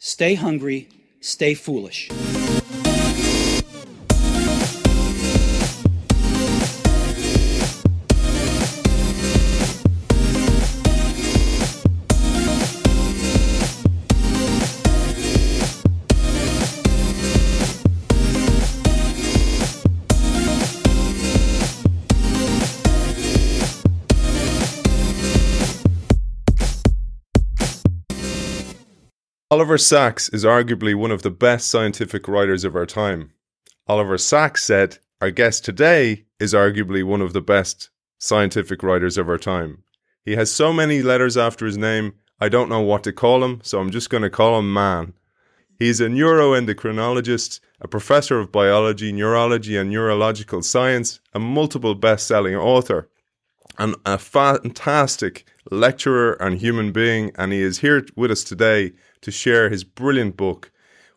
Stay hungry, stay foolish. Oliver Sacks is arguably one of the best scientific writers of our time. Oliver Sacks said, Our guest today is arguably one of the best scientific writers of our time. He has so many letters after his name, I don't know what to call him, so I'm just going to call him Man. He's a neuroendocrinologist, a professor of biology, neurology, and neurological science, a multiple best selling author, and a fantastic lecturer and human being. And he is here with us today to share his brilliant book.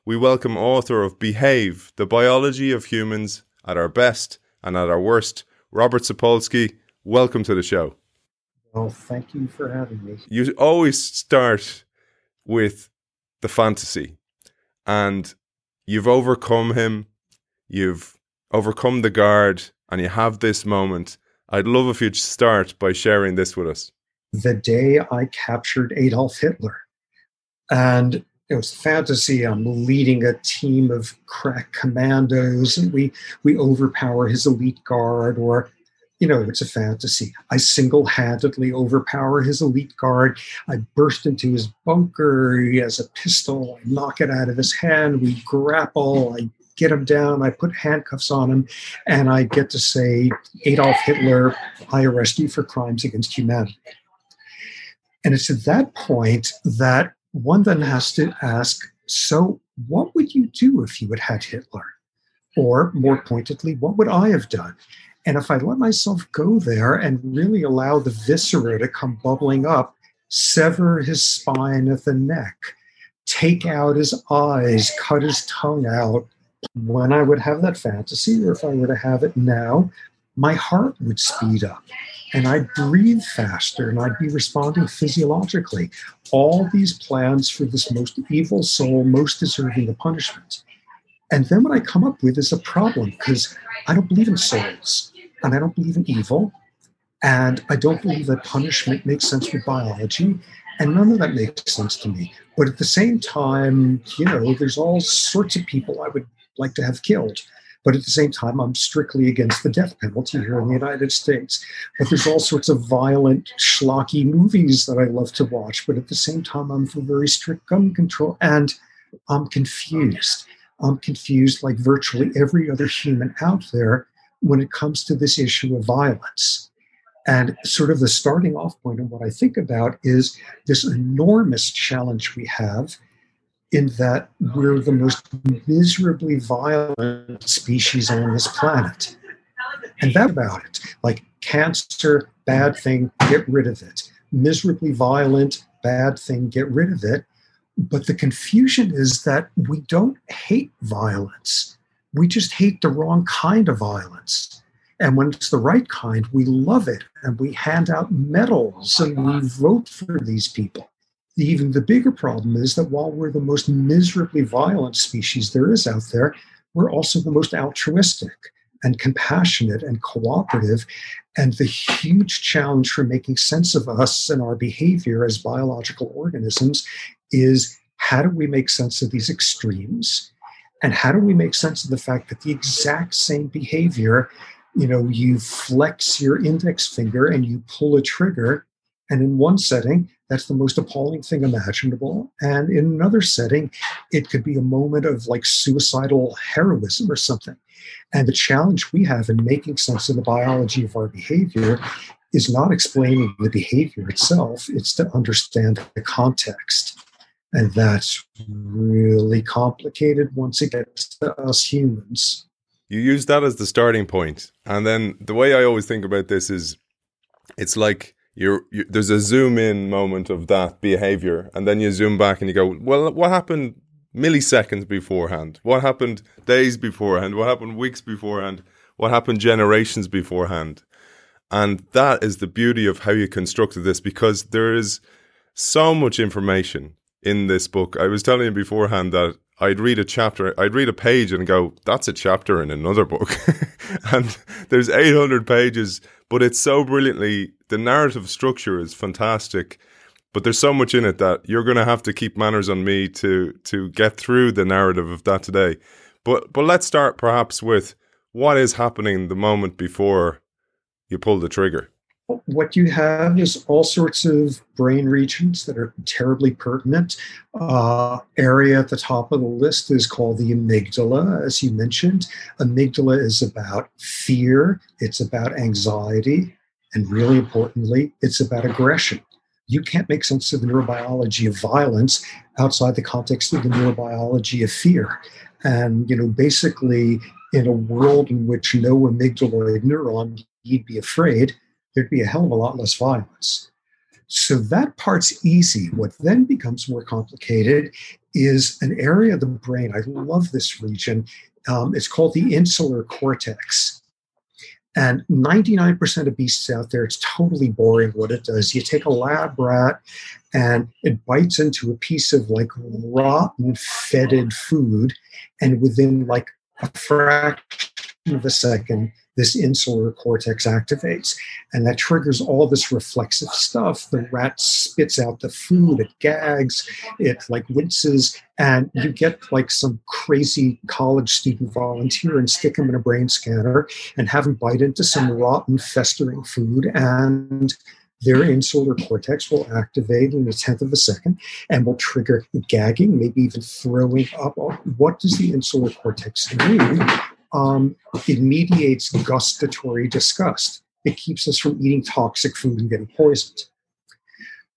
We welcome author of Behave The Biology of Humans at Our Best and at Our Worst, Robert Sapolsky. Welcome to the show. Well, thank you for having me. You always start with the fantasy, and you've overcome him, you've overcome the guard, and you have this moment. I'd love if you'd start by sharing this with us. The day I captured Adolf Hitler. And it was fantasy. I'm leading a team of crack commandos, and we we overpower his elite guard, or you know, it's a fantasy. I single-handedly overpower his elite guard. I burst into his bunker. He has a pistol. I knock it out of his hand. We grapple. I get him down. I put handcuffs on him, and I get to say, Adolf Hitler, I arrest you for crimes against humanity. And it's at that point that one then has to ask so, what would you do if you had had Hitler? Or more pointedly, what would I have done? And if I let myself go there and really allow the viscera to come bubbling up, sever his spine at the neck, take out his eyes, cut his tongue out, when I would have that fantasy, or if I were to have it now, my heart would speed up and I'd breathe faster and I'd be responding physiologically. All these plans for this most evil soul, most deserving of punishment. And then what I come up with is a problem because I don't believe in souls and I don't believe in evil. And I don't believe that punishment makes sense with biology. And none of that makes sense to me. But at the same time, you know, there's all sorts of people I would like to have killed. But at the same time, I'm strictly against the death penalty here in the United States. But there's all sorts of violent, schlocky movies that I love to watch. But at the same time, I'm for very strict gun control. And I'm confused. I'm confused like virtually every other human out there when it comes to this issue of violence. And sort of the starting off point of what I think about is this enormous challenge we have in that we're the most miserably violent species on this planet. And that about it. Like cancer, bad thing, get rid of it. Miserably violent, bad thing, get rid of it. But the confusion is that we don't hate violence. We just hate the wrong kind of violence. And when it's the right kind, we love it and we hand out medals and we vote for these people even the bigger problem is that while we're the most miserably violent species there is out there, we're also the most altruistic and compassionate and cooperative. And the huge challenge for making sense of us and our behavior as biological organisms is how do we make sense of these extremes? And how do we make sense of the fact that the exact same behavior, you know, you flex your index finger and you pull a trigger, and in one setting, that's the most appalling thing imaginable. And in another setting, it could be a moment of like suicidal heroism or something. And the challenge we have in making sense of the biology of our behavior is not explaining the behavior itself, it's to understand the context. And that's really complicated once it gets to us humans. You use that as the starting point. And then the way I always think about this is it's like you, there's a zoom in moment of that behavior, and then you zoom back and you go, well, what happened milliseconds beforehand? What happened days beforehand? What happened weeks beforehand? What happened generations beforehand? And that is the beauty of how you constructed this because there is so much information in this book. I was telling you beforehand that I'd read a chapter, I'd read a page and go, that's a chapter in another book. and there's 800 pages, but it's so brilliantly, the narrative structure is fantastic. But there's so much in it that you're going to have to keep manners on me to to get through the narrative of that today. But but let's start perhaps with what is happening the moment before you pull the trigger what you have is all sorts of brain regions that are terribly pertinent. Uh, area at the top of the list is called the amygdala, as you mentioned. Amygdala is about fear, it's about anxiety, and really importantly, it's about aggression. You can't make sense of the neurobiology of violence outside the context of the neurobiology of fear. And, you know, basically, in a world in which no amygdaloid neuron, you'd be afraid, there'd be a hell of a lot less violence. So that part's easy. What then becomes more complicated is an area of the brain. I love this region. Um, it's called the insular cortex. And 99% of beasts out there, it's totally boring what it does. You take a lab rat and it bites into a piece of like rotten, fetid food. And within like a fraction of a second, this insular cortex activates. And that triggers all this reflexive stuff. The rat spits out the food, it gags, it like winces, and you get like some crazy college student volunteer and stick him in a brain scanner and have him bite into some rotten, festering food. And their insular cortex will activate in a tenth of a second and will trigger gagging, maybe even throwing up. What does the insular cortex do? Um, it mediates gustatory disgust. It keeps us from eating toxic food and getting poisoned.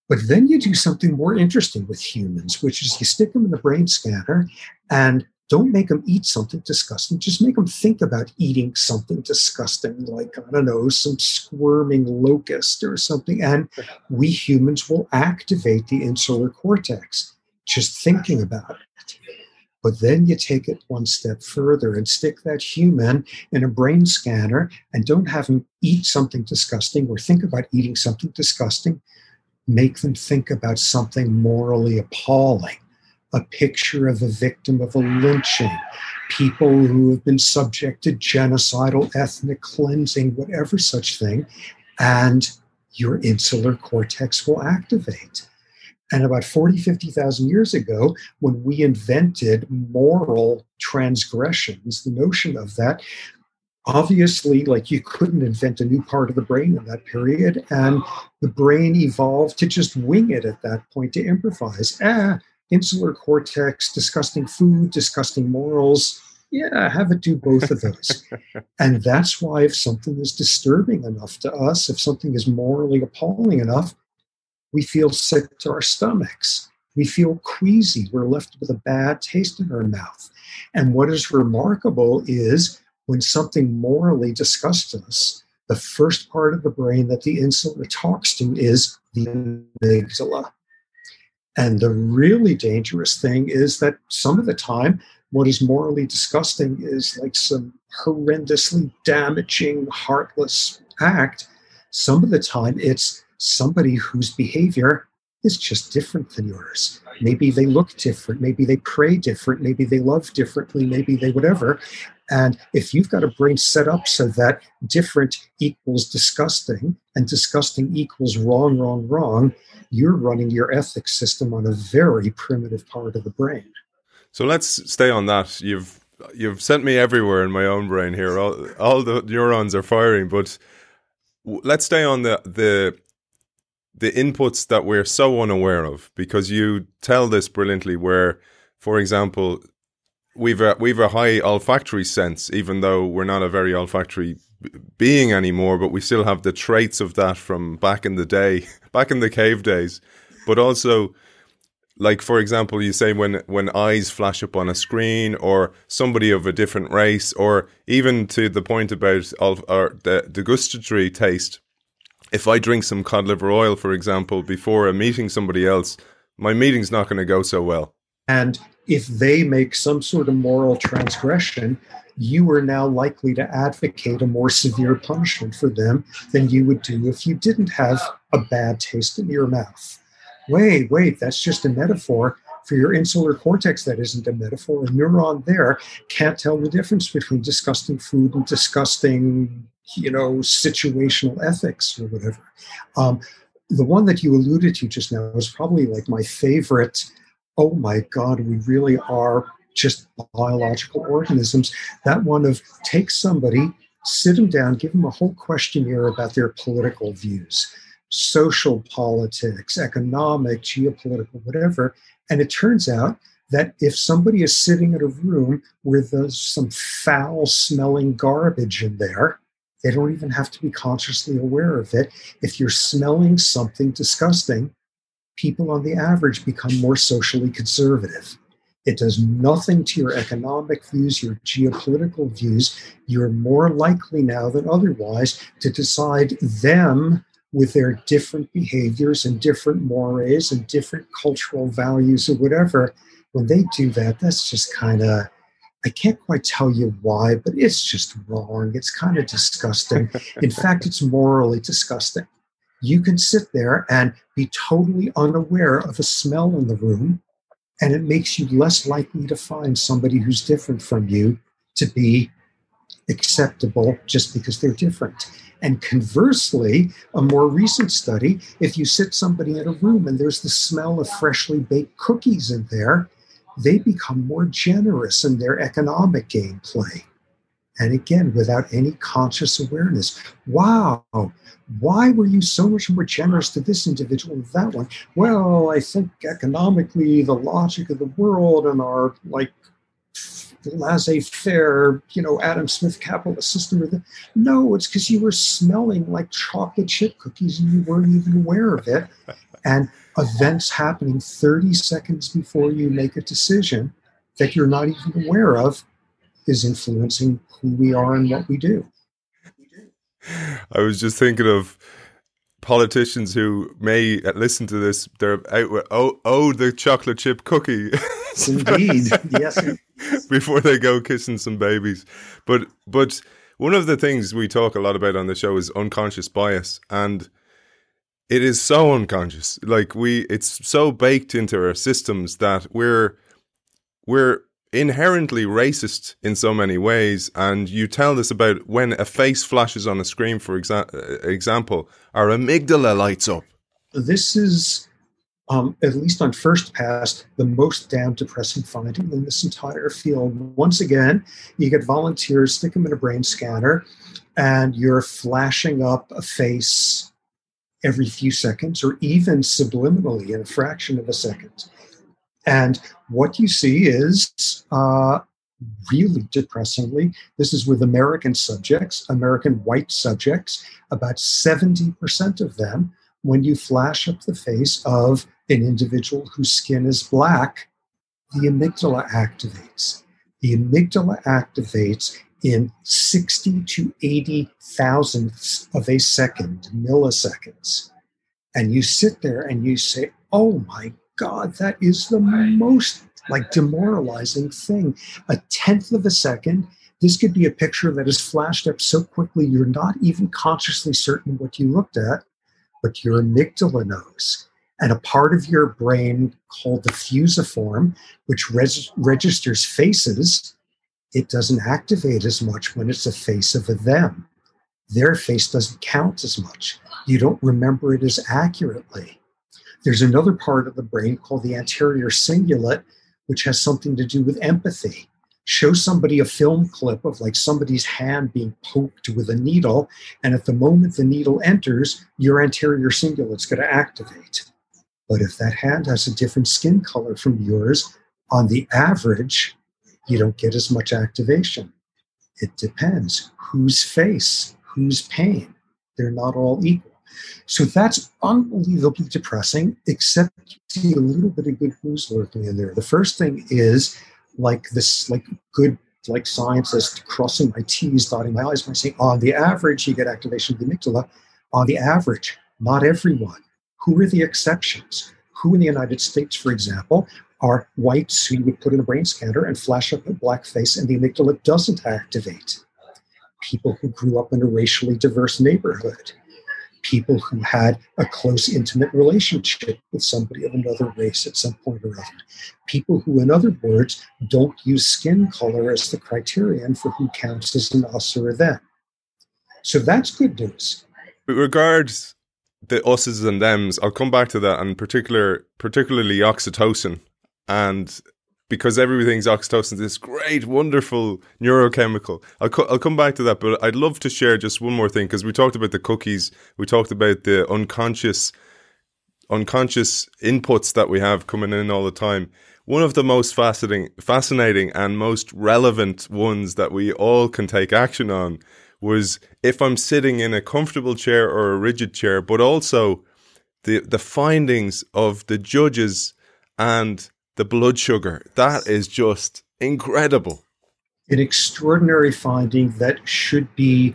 But then you do something more interesting with humans, which is you stick them in the brain scanner and don't make them eat something disgusting. Just make them think about eating something disgusting, like, I don't know, some squirming locust or something. And we humans will activate the insular cortex just thinking about it. But then you take it one step further and stick that human in a brain scanner and don't have them eat something disgusting or think about eating something disgusting. Make them think about something morally appalling a picture of a victim of a lynching, people who have been subject to genocidal ethnic cleansing, whatever such thing, and your insular cortex will activate. And about 40, 50,000 years ago, when we invented moral transgressions, the notion of that, obviously, like you couldn't invent a new part of the brain in that period. And the brain evolved to just wing it at that point, to improvise. Ah, insular cortex, disgusting food, disgusting morals. Yeah, have it do both of those. and that's why if something is disturbing enough to us, if something is morally appalling enough, we feel sick to our stomachs. We feel queasy. We're left with a bad taste in our mouth. And what is remarkable is when something morally disgusts us, the first part of the brain that the insula talks to is the amygdala. And the really dangerous thing is that some of the time, what is morally disgusting is like some horrendously damaging, heartless act. Some of the time, it's somebody whose behavior is just different than yours. Maybe they look different. Maybe they pray different. Maybe they love differently. Maybe they whatever. And if you've got a brain set up so that different equals disgusting and disgusting equals wrong, wrong, wrong, you're running your ethics system on a very primitive part of the brain. So let's stay on that. You've you've sent me everywhere in my own brain here. All, all the neurons are firing, but let's stay on the the the inputs that we're so unaware of because you tell this brilliantly where for example we've a, we've a high olfactory sense even though we're not a very olfactory being anymore but we still have the traits of that from back in the day back in the cave days. But also like for example you say when when eyes flash up on a screen or somebody of a different race or even to the point about or the, the gustatory taste if I drink some cod liver oil, for example, before a meeting somebody else, my meeting's not going to go so well. And if they make some sort of moral transgression, you are now likely to advocate a more severe punishment for them than you would do if you didn't have a bad taste in your mouth. wait, wait, that's just a metaphor for your insular cortex. That isn't a metaphor. A neuron there can't tell the difference between disgusting food and disgusting, you know, situational ethics or whatever. Um, the one that you alluded to just now is probably like my favorite. Oh my God, we really are just biological organisms. That one of take somebody, sit them down, give them a whole questionnaire about their political views, social politics, economic, geopolitical, whatever. And it turns out that if somebody is sitting in a room there's some foul smelling garbage in there, they don't even have to be consciously aware of it. If you're smelling something disgusting, people on the average become more socially conservative. It does nothing to your economic views, your geopolitical views. You're more likely now than otherwise to decide them with their different behaviors and different mores and different cultural values or whatever. When they do that, that's just kind of, I can't quite tell you why, but it's just wrong. It's kind of disgusting. In fact, it's morally disgusting. You can sit there and be totally unaware of a smell in the room and it makes you less likely to find somebody who's different from you to be acceptable just because they're different. And conversely, a more recent study, if you sit somebody in a room and there's the smell of freshly baked cookies in there, they become more generous in their economic gameplay. And again, without any conscious awareness. Wow, why were you so much more generous to this individual than that one? Well, I think economically, the logic of the world and our like laissez-faire, you know, Adam Smith capitalist system. Or the, no, it's because you were smelling like chocolate chip cookies and you weren't even aware of it. And events happening 30 seconds before you make a decision that you're not even aware of is influencing who we are and what we do. I was just thinking of politicians who may listen to this. They're out with oh oh the chocolate chip cookie. Indeed, yes. Before they go kissing some babies, but but one of the things we talk a lot about on the show is unconscious bias, and it is so unconscious. Like we, it's so baked into our systems that we're we're inherently racist in so many ways. And you tell us about when a face flashes on a screen, for exa- example, our amygdala lights up. This is, um, at least on first pass, the most damn depressing finding in this entire field. Once again, you get volunteers, stick them in a brain scanner, and you're flashing up a face every few seconds or even subliminally in a fraction of a second. And what you see is uh, really depressingly, this is with American subjects, American white subjects, about 70% of them, when you flash up the face of an individual whose skin is black, the amygdala activates. The amygdala activates in 60 to 80 thousandths of a second, milliseconds. And you sit there and you say, oh my God, that is the most like demoralizing thing. A tenth of a second, this could be a picture that is flashed up so quickly you're not even consciously certain what you looked at, but your amygdala knows. And a part of your brain called the fusiform, which res- registers faces, it doesn't activate as much when it's a face of a them. Their face doesn't count as much. You don't remember it as accurately. There's another part of the brain called the anterior cingulate, which has something to do with empathy. Show somebody a film clip of like somebody's hand being poked with a needle, and at the moment the needle enters, your anterior cingulate's going to activate. But if that hand has a different skin color from yours, on the average, you don't get as much activation. It depends whose face, whose pain. They're not all equal. So that's unbelievably depressing, except you see a little bit of good news lurking in there. The first thing is like this, like good, like scientist crossing my T's, dotting my I's by saying, on the average, you get activation of the amygdala. On the average, not everyone. Who are the exceptions? Who in the United States, for example, are whites who you would put in a brain scanner and flash up a black face and the amygdala doesn't activate? People who grew up in a racially diverse neighborhood people who had a close, intimate relationship with somebody of another race at some point or other. People who, in other words, don't use skin color as the criterion for who counts as an us or a them. So that's good news. With regards the us's and them's, I'll come back to that, and particular, particularly oxytocin, and because everything's oxytocin, this great, wonderful neurochemical. I'll co- I'll come back to that, but I'd love to share just one more thing because we talked about the cookies, we talked about the unconscious, unconscious inputs that we have coming in all the time. One of the most fascinating, fascinating and most relevant ones that we all can take action on was if I'm sitting in a comfortable chair or a rigid chair, but also the the findings of the judges and the blood sugar. That is just incredible. An extraordinary finding that should be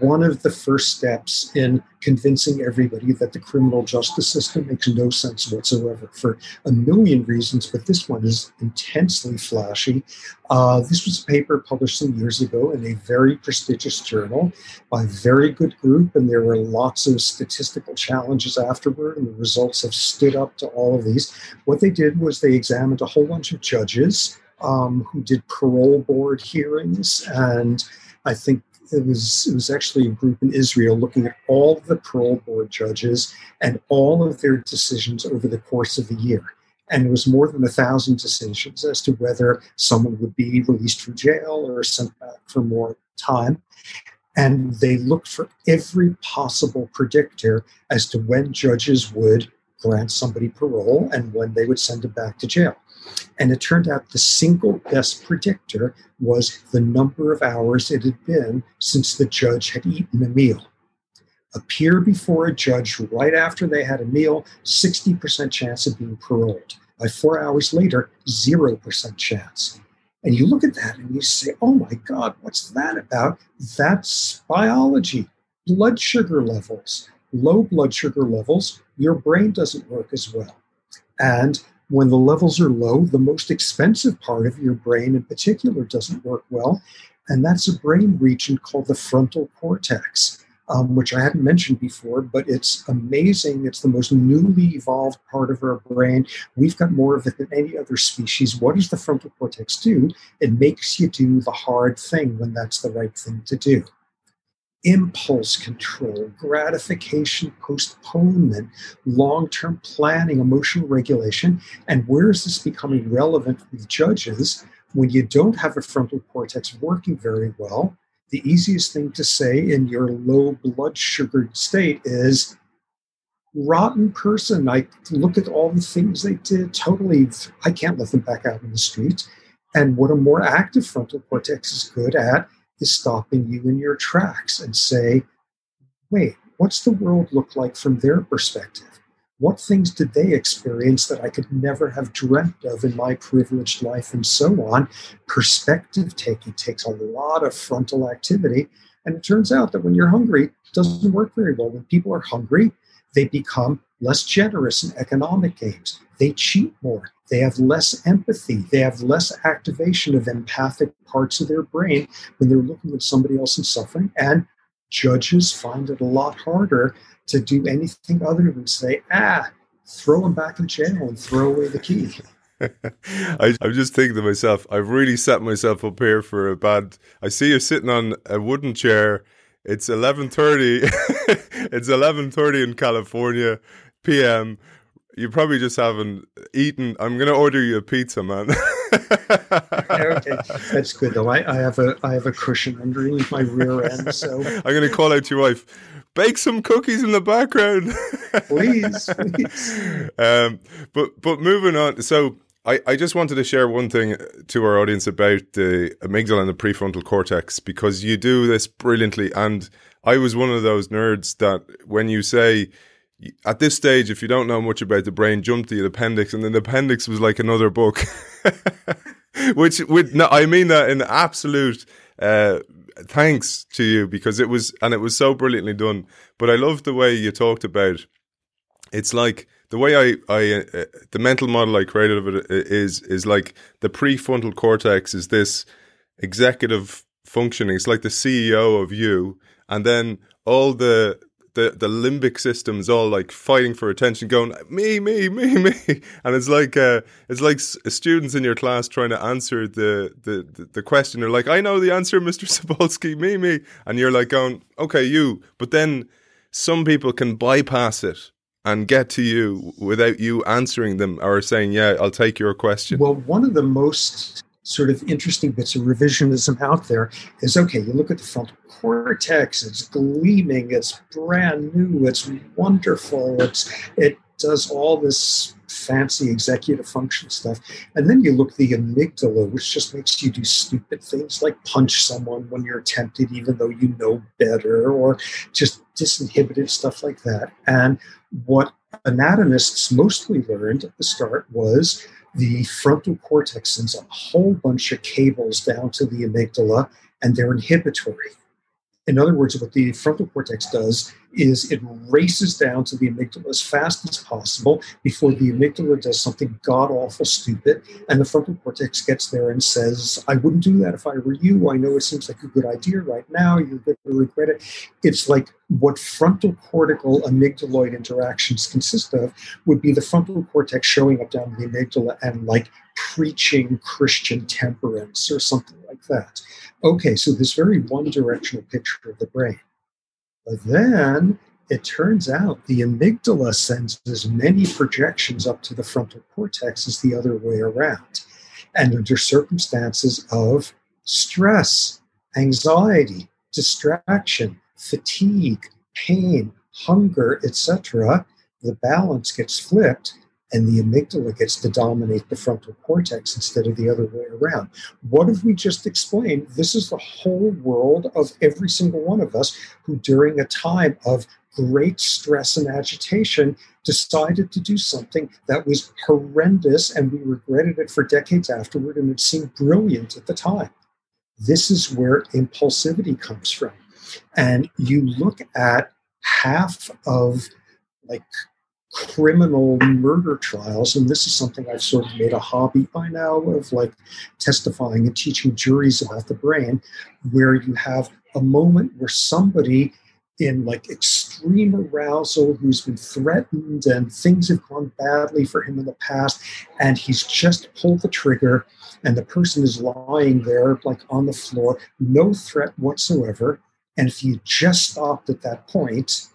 one of the first steps in convincing everybody that the criminal justice system makes no sense whatsoever for a million reasons, but this one is intensely flashy. Uh, this was a paper published some years ago in a very prestigious journal by a very good group, and there were lots of statistical challenges afterward, and the results have stood up to all of these. What they did was they examined a whole bunch of judges um, who did parole board hearings and I think it was it was actually a group in Israel looking at all the parole board judges and all of their decisions over the course of the year. And it was more than a thousand decisions as to whether someone would be released from jail or sent back for more time. And they looked for every possible predictor as to when judges would grant somebody parole and when they would send them back to jail. And it turned out the single best predictor was the number of hours it had been since the judge had eaten a meal. Appear before a judge right after they had a meal, 60% chance of being paroled. By four hours later, 0% chance. And you look at that and you say, oh my God, what's that about? That's biology, blood sugar levels. Low blood sugar levels, your brain doesn't work as well. And when the levels are low, the most expensive part of your brain in particular doesn't work well. And that's a brain region called the frontal cortex, um, which I hadn't mentioned before, but it's amazing. It's the most newly evolved part of our brain. We've got more of it than any other species. What does the frontal cortex do? It makes you do the hard thing when that's the right thing to do impulse control, gratification postponement, long term planning, emotional regulation. And where is this becoming relevant with judges when you don't have a frontal cortex working very well? The easiest thing to say in your low blood sugar state is rotten person. I look at all the things they did, totally, I can't let them back out in the streets. And what a more active frontal cortex is good at is stopping you in your tracks and say, wait, what's the world look like from their perspective? What things did they experience that I could never have dreamt of in my privileged life, and so on? Perspective taking takes a lot of frontal activity. And it turns out that when you're hungry, it doesn't work very well. When people are hungry, they become less generous in economic games. They cheat more. They have less empathy. They have less activation of empathic parts of their brain when they're looking at somebody else in suffering. And judges find it a lot harder to do anything other than say, ah, throw them back in jail and throw away the key. I, am just thinking to myself, I've really set myself up here for a bad. I see you sitting on a wooden chair. It's eleven thirty. it's eleven thirty in California p.m. You probably just haven't eaten. I'm going to order you a pizza, man. okay, that's good though. I, I, have a I have a cushion underneath my rear end, so I'm going to call out to your wife. Bake some cookies in the background, please. please. Um, but but moving on. So I, I just wanted to share one thing to our audience about the amygdala and the prefrontal cortex because you do this brilliantly, and I was one of those nerds that when you say at this stage, if you don't know much about the brain, jump to the appendix, and then the appendix was like another book, which would no, I mean that in absolute uh, thanks to you because it was and it was so brilliantly done. But I love the way you talked about. It's like the way I, I uh, the mental model I created of it is is like the prefrontal cortex is this executive functioning. It's like the CEO of you, and then all the the the limbic system's all like fighting for attention, going me, me, me, me, and it's like uh, it's like students in your class trying to answer the the the question. They're like, I know the answer, Mister Sapolsky, me, me, and you're like going, okay, you, but then some people can bypass it and get to you without you answering them or saying, yeah, I'll take your question. Well, one of the most sort of interesting bits of revisionism out there is okay, you look at the frontal cortex, it's gleaming, it's brand new, it's wonderful, it's it does all this fancy executive function stuff. And then you look the amygdala, which just makes you do stupid things like punch someone when you're tempted, even though you know better, or just disinhibited stuff like that. And what anatomists mostly learned at the start was the frontal cortex sends a whole bunch of cables down to the amygdala and they're inhibitory. In other words, what the frontal cortex does is it races down to the amygdala as fast as possible before the amygdala does something god awful stupid. And the frontal cortex gets there and says, I wouldn't do that if I were you. I know it seems like a good idea right now. You're going to regret it. It's like what frontal cortical amygdaloid interactions consist of would be the frontal cortex showing up down the amygdala and like preaching Christian temperance or something like that. Okay, so this very one directional picture of the brain. But then it turns out the amygdala sends as many projections up to the frontal cortex as the other way around. And under circumstances of stress, anxiety, distraction, fatigue, pain, hunger, etc., the balance gets flipped and the amygdala gets to dominate the frontal cortex instead of the other way around. What have we just explained? This is the whole world of every single one of us who, during a time of great stress and agitation, decided to do something that was horrendous and we regretted it for decades afterward and it seemed brilliant at the time. This is where impulsivity comes from. And you look at half of like criminal murder trials and this is something i've sort of made a hobby by now of like testifying and teaching juries about the brain where you have a moment where somebody in like extreme arousal who's been threatened and things have gone badly for him in the past and he's just pulled the trigger and the person is lying there like on the floor no threat whatsoever and if you just stopped at that point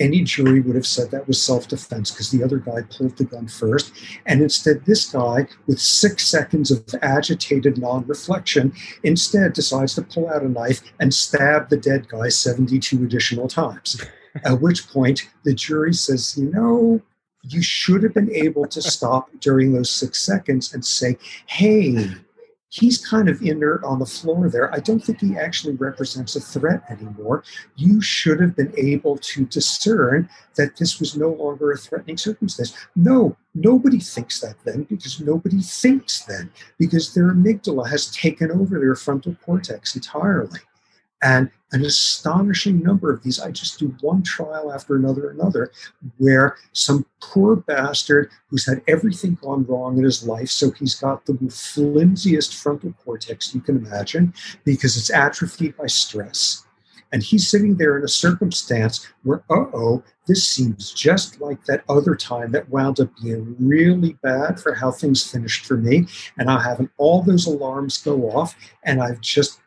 any jury would have said that was self defense because the other guy pulled the gun first. And instead, this guy, with six seconds of agitated non reflection, instead decides to pull out a knife and stab the dead guy 72 additional times. At which point, the jury says, you know, you should have been able to stop during those six seconds and say, hey, he's kind of inert on the floor there. I don't think he actually represents a threat anymore. You should have been able to discern that this was no longer a threatening circumstance. No, nobody thinks that then because nobody thinks then because their amygdala has taken over their frontal cortex entirely. And an astonishing number of these, I just do one trial after another, another, where some poor bastard who's had everything gone wrong in his life, so he's got the flimsiest frontal cortex you can imagine because it's atrophied by stress. And he's sitting there in a circumstance where, uh oh, this seems just like that other time that wound up being really bad for how things finished for me. And I'm having all those alarms go off, and I've just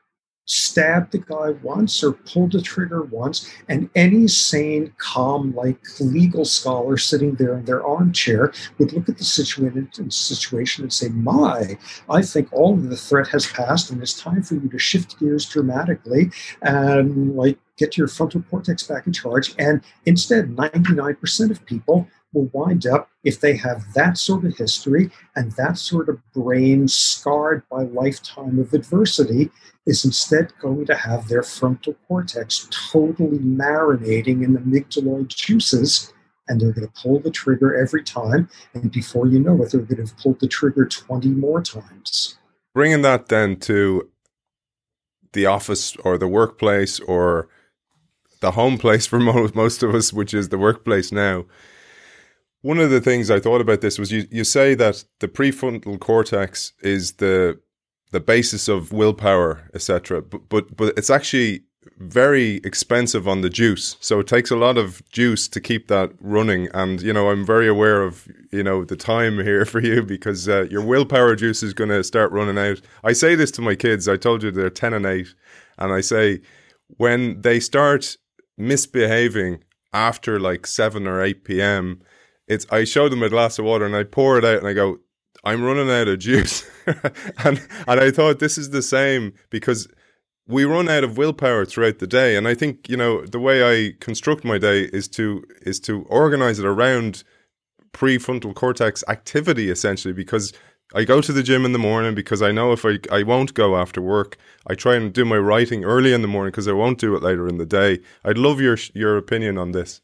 stabbed the guy once or pulled the trigger once, and any sane, calm, like legal scholar sitting there in their armchair would look at the situation, situation and say, My, I think all of the threat has passed, and it's time for you to shift gears dramatically and like get your frontal cortex back in charge. And instead, 99% of people will wind up, if they have that sort of history and that sort of brain scarred by lifetime of adversity, is instead going to have their frontal cortex totally marinating in the amygdaloid juices. And they're going to pull the trigger every time. And before you know it, they're going to have pulled the trigger 20 more times. Bringing that then to the office or the workplace or the home place for most, most of us, which is the workplace now. One of the things I thought about this was you, you say that the prefrontal cortex is the the basis of willpower, etc. But, but but it's actually very expensive on the juice. So it takes a lot of juice to keep that running. And, you know, I'm very aware of, you know, the time here for you because uh, your willpower juice is going to start running out. I say this to my kids. I told you they're 10 and 8. And I say, when they start misbehaving after like 7 or 8 p.m., it's I show them a glass of water and I pour it out and I go, I'm running out of juice. and and I thought this is the same because we run out of willpower throughout the day. And i think you know the way i construct my day is to is to organize it around prefrontal cortex activity essentially because i go to the gym in the morning because i know if i i won't go after work i try and do my writing early in the morning because i won't do it later in the day. I'd love your your opinion on this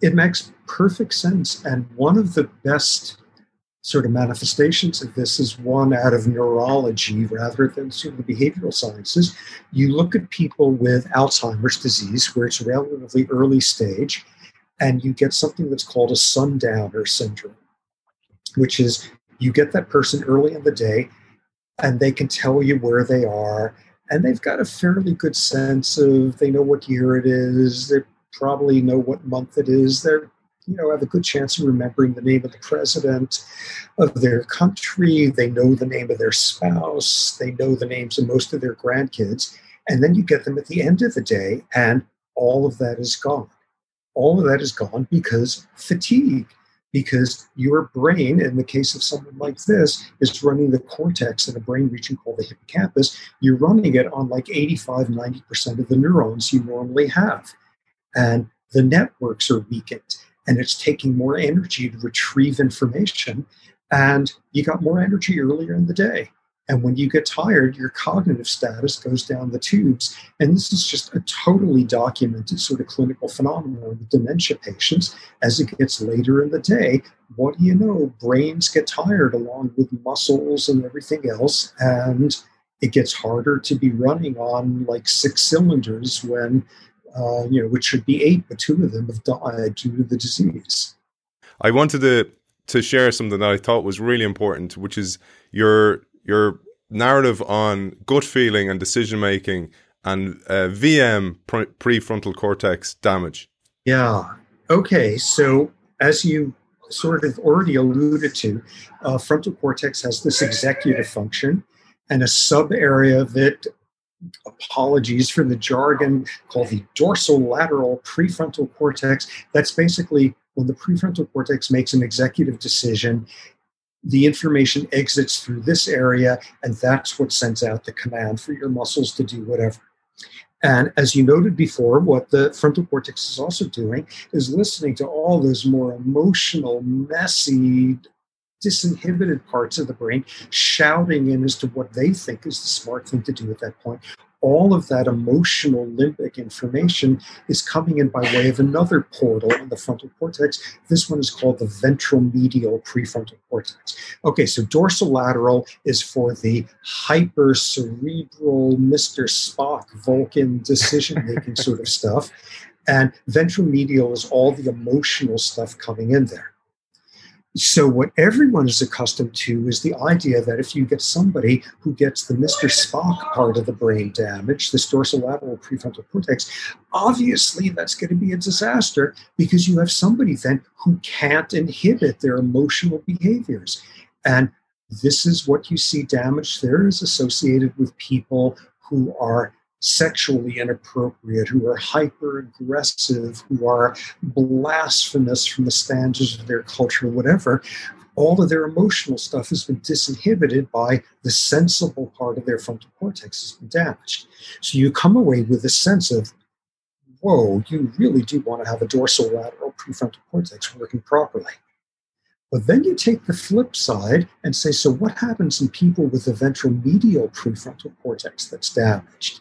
it makes perfect sense and one of the best sort of manifestations of this is one out of neurology rather than sort of the behavioral sciences. You look at people with Alzheimer's disease, where it's relatively early stage, and you get something that's called a sundowner syndrome, which is you get that person early in the day and they can tell you where they are and they've got a fairly good sense of they know what year it is they probably know what month it is. They're you know have a good chance of remembering the name of the president of their country. They know the name of their spouse. They know the names of most of their grandkids. And then you get them at the end of the day and all of that is gone. All of that is gone because fatigue because your brain in the case of someone like this is running the cortex in a brain region called the hippocampus. You're running it on like 85 90% of the neurons you normally have and the networks are weakened and it's taking more energy to retrieve information. And you got more energy earlier in the day. And when you get tired, your cognitive status goes down the tubes. And this is just a totally documented sort of clinical phenomenon with dementia patients. As it gets later in the day, what do you know? Brains get tired along with muscles and everything else. And it gets harder to be running on like six cylinders when uh, you know, which should be eight, but two of them have died due to the disease. I wanted to to share something that I thought was really important, which is your your narrative on gut feeling and decision making and uh, VM pre- prefrontal cortex damage. Yeah. Okay. So as you sort of already alluded to, uh, frontal cortex has this executive function, and a sub area of it apologies for the jargon called the dorsolateral prefrontal cortex. That's basically when the prefrontal cortex makes an executive decision, the information exits through this area, and that's what sends out the command for your muscles to do whatever. And as you noted before, what the frontal cortex is also doing is listening to all those more emotional, messy, disinhibited parts of the brain shouting in as to what they think is the smart thing to do at that point. All of that emotional limbic information is coming in by way of another portal in the frontal cortex. This one is called the ventral medial prefrontal cortex. Okay, so dorsolateral is for the hyper cerebral Mr. Spock Vulcan decision making sort of stuff. And ventral medial is all the emotional stuff coming in there. So, what everyone is accustomed to is the idea that if you get somebody who gets the Mr. Spock part of the brain damage, this dorsolateral prefrontal cortex, obviously that's going to be a disaster because you have somebody then who can't inhibit their emotional behaviors. And this is what you see damage there is associated with people who are sexually inappropriate, who are hyper aggressive, who are blasphemous from the standards of their culture, whatever, all of their emotional stuff has been disinhibited by the sensible part of their frontal cortex has been damaged. So you come away with a sense of, whoa, you really do want to have a dorsal lateral prefrontal cortex working properly. But then you take the flip side and say, so what happens in people with the ventral medial prefrontal cortex that's damaged?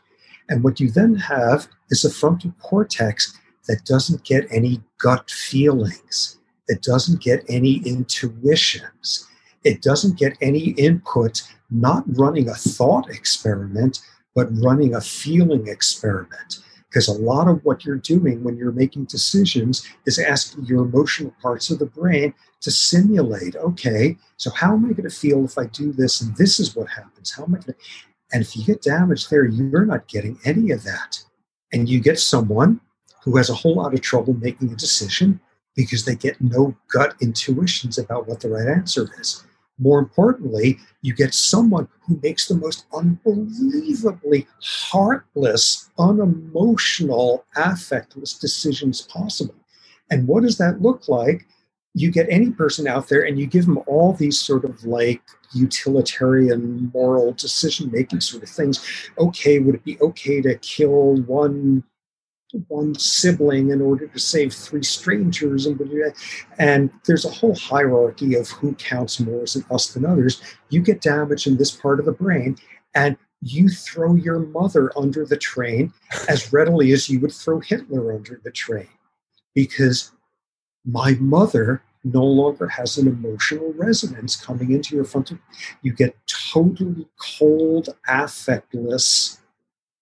And what you then have is a frontal cortex that doesn't get any gut feelings, it doesn't get any intuitions, it doesn't get any input, not running a thought experiment, but running a feeling experiment. Because a lot of what you're doing when you're making decisions is asking your emotional parts of the brain to simulate okay, so how am I going to feel if I do this? And this is what happens. How am I going to. And if you get damaged there, you're not getting any of that. And you get someone who has a whole lot of trouble making a decision because they get no gut intuitions about what the right answer is. More importantly, you get someone who makes the most unbelievably heartless, unemotional, affectless decisions possible. And what does that look like? You get any person out there and you give them all these sort of like utilitarian, moral decision making sort of things. Okay, would it be okay to kill one one sibling in order to save three strangers and and there's a whole hierarchy of who counts more as an us than others you get damage in this part of the brain and you throw your mother under the train as readily as you would throw hitler under the train because my mother no longer has an emotional resonance coming into your frontal. you get totally cold affectless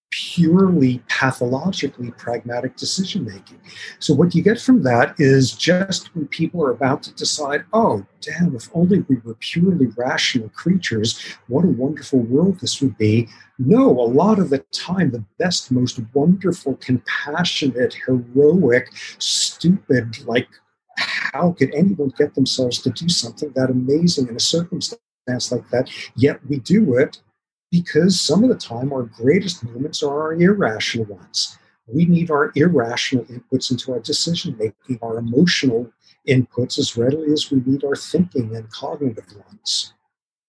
purely pathologically pragmatic decision making. So, what you get from that is just when people are about to decide, oh, damn, if only we were purely rational creatures, what a wonderful world this would be. No, a lot of the time, the best, most wonderful, compassionate, heroic, stupid, like, how could anyone get themselves to do something that amazing in a circumstance like that? Yet we do it because some of the time our greatest moments are our irrational ones. We need our irrational inputs into our decision making, our emotional inputs as readily as we need our thinking and cognitive ones.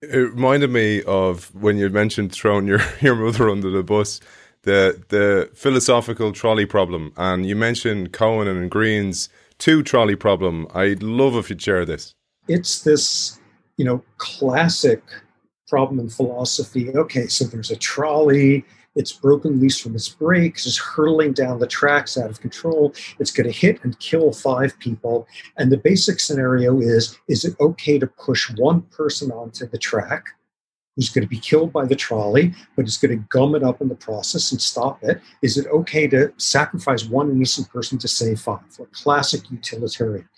It reminded me of when you mentioned throwing your, your mother under the bus, the the philosophical trolley problem, and you mentioned Cohen and Greene's two trolley problem. I'd love if you'd share this. It's this, you know, classic problem in philosophy. Okay, so there's a trolley, it's broken loose from its brakes, it's hurtling down the tracks out of control. It's going to hit and kill five people. And the basic scenario is is it okay to push one person onto the track? Who's going to be killed by the trolley, but is going to gum it up in the process and stop it? Is it okay to sacrifice one innocent person to save five? Like classic utilitarian.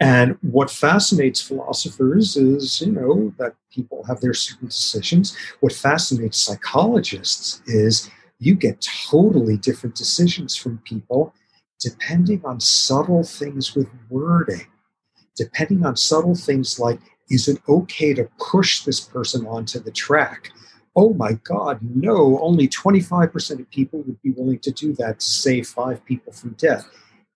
And what fascinates philosophers is, you know, that people have their certain decisions. What fascinates psychologists is you get totally different decisions from people depending on subtle things with wording, depending on subtle things like is it okay to push this person onto the track? Oh my God, no, only 25% of people would be willing to do that to save five people from death.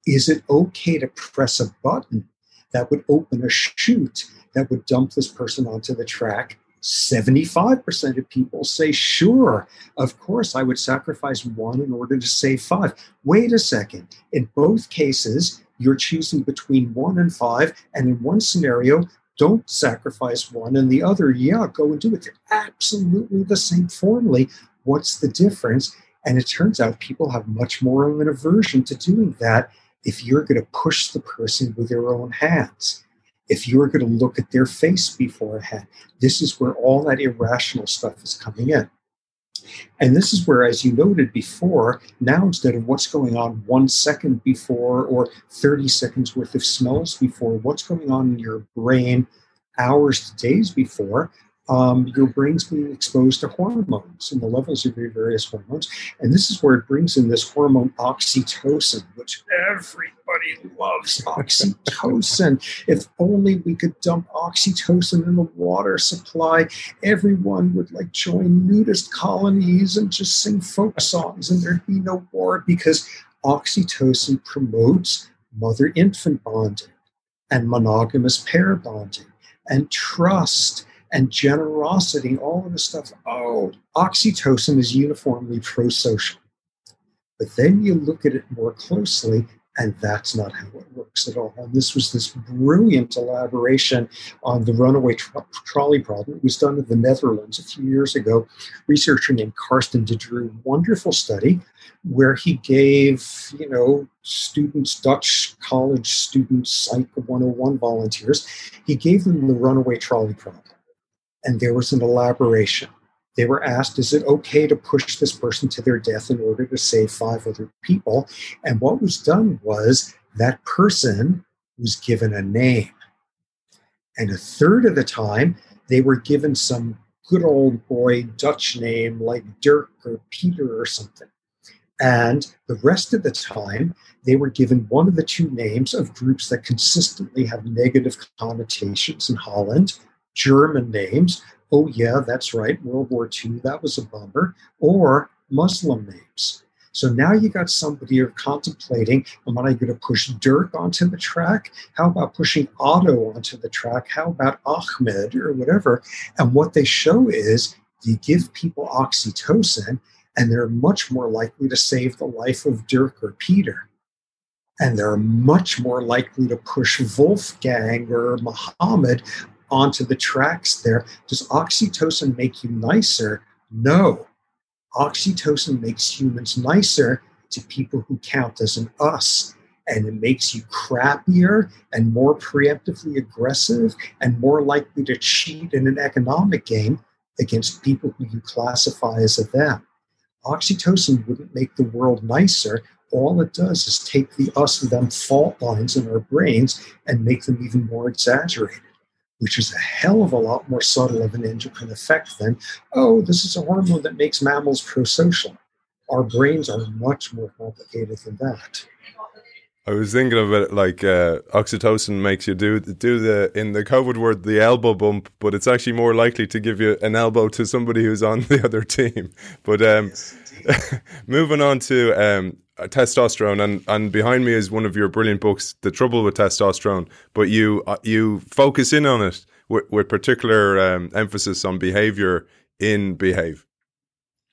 Is it okay to press a button that would open a chute that would dump this person onto the track? 75% of people say, sure, of course, I would sacrifice one in order to save five. Wait a second. In both cases, you're choosing between one and five. And in one scenario, don't sacrifice one and the other, yeah, go and do it. They're absolutely the same formally. What's the difference? And it turns out people have much more of an aversion to doing that if you're going to push the person with their own hands. If you're going to look at their face beforehand, this is where all that irrational stuff is coming in. And this is where, as you noted before, now instead of what's going on one second before or 30 seconds worth of smells before, what's going on in your brain hours to days before, um, your brain's being exposed to hormones and the levels of your various hormones. And this is where it brings in this hormone oxytocin, which everybody loves oxytocin. if only we could dump oxytocin in the water supply, everyone would like join nudist colonies and just sing folk songs and there'd be no war because oxytocin promotes mother infant bonding and monogamous pair bonding and trust and generosity, all of this stuff. Oh, oxytocin is uniformly pro social. But then you look at it more closely, and that's not how it works at all. And this was this brilliant elaboration on the runaway tro- trolley problem. It was done in the Netherlands a few years ago. Researcher named Carsten de Dreu, wonderful study where he gave, you know, students, Dutch college students, Psych 101 volunteers, he gave them the runaway trolley problem and there was an elaboration. They were asked, is it okay to push this person to their death in order to save five other people? And what was done was that person was given a name. And a third of the time, they were given some good old boy Dutch name like Dirk or Peter or something. And the rest of the time, they were given one of the two names of groups that consistently have negative connotations in Holland German names. Oh, yeah, that's right, World War II, that was a bummer. Or Muslim names. So now you got somebody you're contemplating, am I going to push Dirk onto the track? How about pushing Otto onto the track? How about Ahmed or whatever? And what they show is you give people oxytocin, and they're much more likely to save the life of Dirk or Peter. And they're much more likely to push Wolfgang or Muhammad onto the tracks there. Does oxytocin make you nicer? No oxytocin makes humans nicer to people who count as an us. And it makes you crappier and more preemptively aggressive and more likely to cheat in an economic game against people who you classify as a them. Oxytocin wouldn't make the world nicer. All it does is take the us and them fault lines in our brains and make them even more exaggerated which is a hell of a lot more subtle of an endocrine effect than, oh, this is a hormone that makes mammals prosocial. Our brains are much more complicated than that. I was thinking of it like uh, oxytocin makes you do do the in the COVID word the elbow bump, but it's actually more likely to give you an elbow to somebody who's on the other team. But um, yes, moving on to um, testosterone, and and behind me is one of your brilliant books, "The Trouble with Testosterone." But you uh, you focus in on it with, with particular um, emphasis on behavior in behave.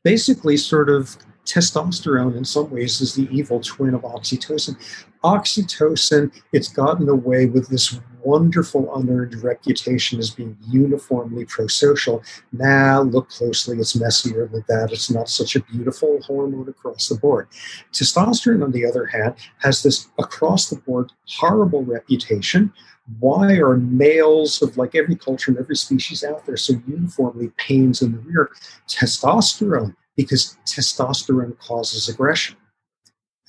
Basically, sort of testosterone in some ways is the evil twin of oxytocin. Oxytocin, it's gotten away with this wonderful unearned reputation as being uniformly prosocial. Now, look closely, it's messier than that. It's not such a beautiful hormone across the board. Testosterone, on the other hand, has this across the board horrible reputation. Why are males of like every culture and every species out there so uniformly pains in the rear? Testosterone, because testosterone causes aggression.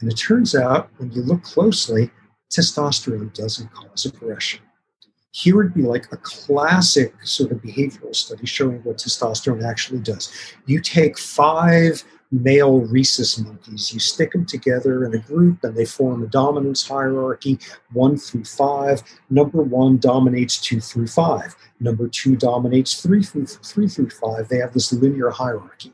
And it turns out, when you look closely, testosterone doesn't cause aggression. Here would be like a classic sort of behavioral study showing what testosterone actually does. You take five male rhesus monkeys, you stick them together in a group and they form a dominance hierarchy one through five. Number one dominates two through five. Number two dominates three through, three through five. They have this linear hierarchy.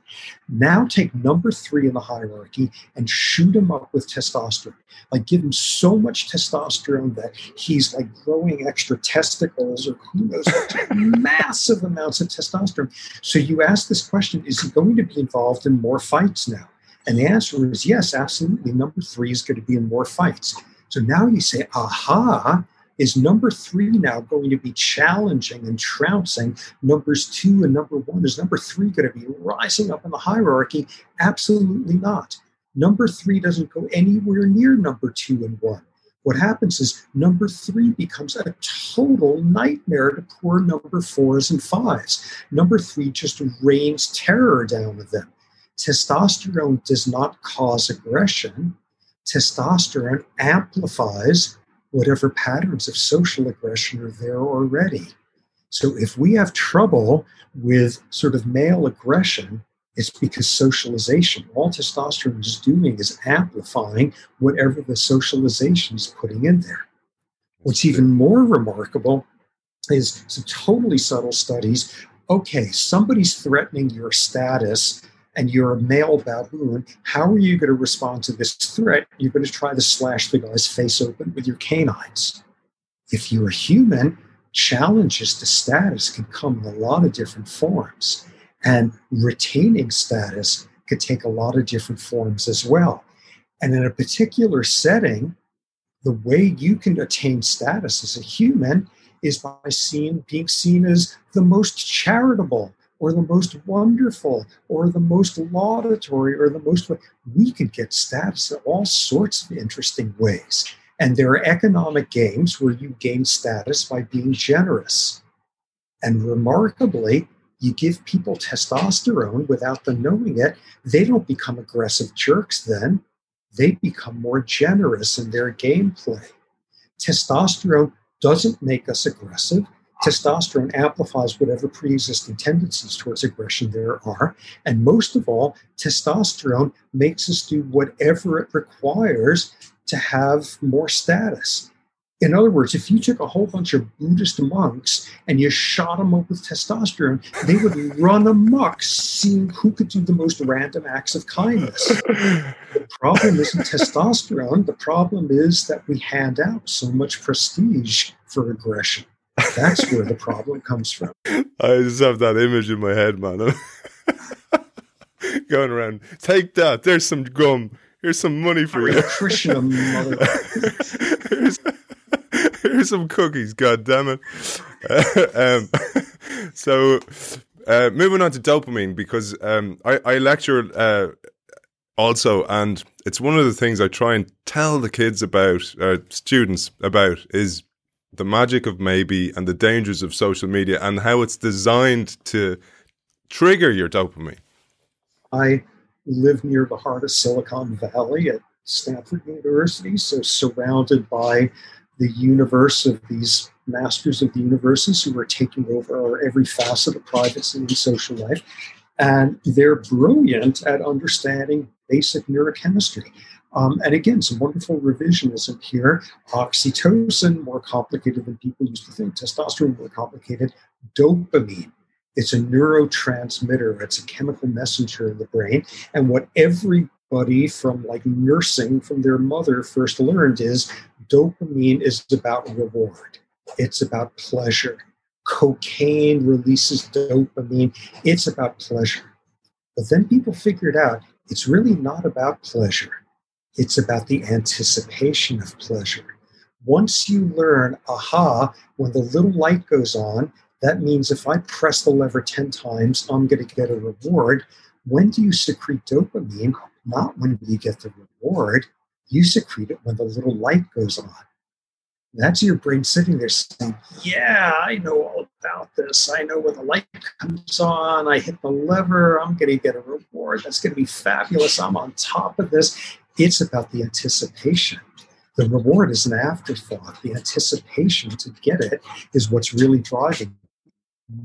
Now take number three in the hierarchy and shoot him up with testosterone. Like give him so much testosterone that he's like growing extra testicles or who knows, massive amounts of testosterone. So you ask this question is he going to be involved in more fights now? And the answer is yes, absolutely. Number three is going to be in more fights. So now you say, aha, is number three now going to be challenging and trouncing numbers two and number one? Is number three going to be rising up in the hierarchy? Absolutely not. Number three doesn't go anywhere near number two and one. What happens is number three becomes a total nightmare to poor number fours and fives. Number three just rains terror down on them. Testosterone does not cause aggression. Testosterone amplifies whatever patterns of social aggression are there already. So if we have trouble with sort of male aggression, it's because socialization, all testosterone is doing is amplifying whatever the socialization is putting in there. What's even more remarkable is some totally subtle studies. Okay, somebody's threatening your status and you're a male baboon, how are you going to respond to this threat? You're going to try to slash the guy's face open with your canines. If you're a human, challenges to status can come in a lot of different forms. And retaining status could take a lot of different forms as well. And in a particular setting, the way you can attain status as a human is by seeing, being seen as the most charitable, or the most wonderful or the most laudatory or the most we can get status in all sorts of interesting ways. And there are economic games where you gain status by being generous. And remarkably you give people testosterone without them knowing it. They don't become aggressive jerks then. They become more generous in their gameplay. Testosterone doesn't make us aggressive testosterone amplifies whatever pre existing tendencies towards aggression there are. And most of all, testosterone makes us do whatever it requires to have more status. In other words, if you took a whole bunch of Buddhist monks and you shot them up with testosterone, they would run amok, seeing who could do the most random acts of kindness. the problem isn't testosterone. The problem is that we hand out so much prestige for aggression. That's where the problem comes from. I just have that image in my head, man. Going around, take that. There's some gum. Here's some money for you. Mother. here's, here's some cookies. God damn it. Uh, um, so, uh, moving on to dopamine because um, I, I lecture uh, also, and it's one of the things I try and tell the kids about, uh, students about, is the magic of maybe and the dangers of social media and how it's designed to trigger your dopamine. I live near the heart of Silicon Valley at Stanford University, so surrounded by the universe of these masters of the universes who are taking over every facet of privacy and social life. And they're brilliant at understanding basic neurochemistry. Um, and again, some wonderful revisionism here. Oxytocin, more complicated than people used to think. Testosterone, more complicated. Dopamine, it's a neurotransmitter, it's a chemical messenger in the brain. And what everybody from like nursing from their mother first learned is dopamine is about reward, it's about pleasure. Cocaine releases dopamine, it's about pleasure. But then people figured out it's really not about pleasure it's about the anticipation of pleasure. Once you learn, aha, when the little light goes on, that means if I press the lever 10 times, I'm going to get a reward. When do you secrete dopamine? Not when you get the reward. You secrete it when the little light goes on. That's your brain sitting there saying, Yeah, I know all about this. I know when the light comes on, I hit the lever, I'm going to get a reward. That's going to be fabulous. I'm on top of this. It's about the anticipation. The reward is an afterthought. The anticipation to get it is what's really driving.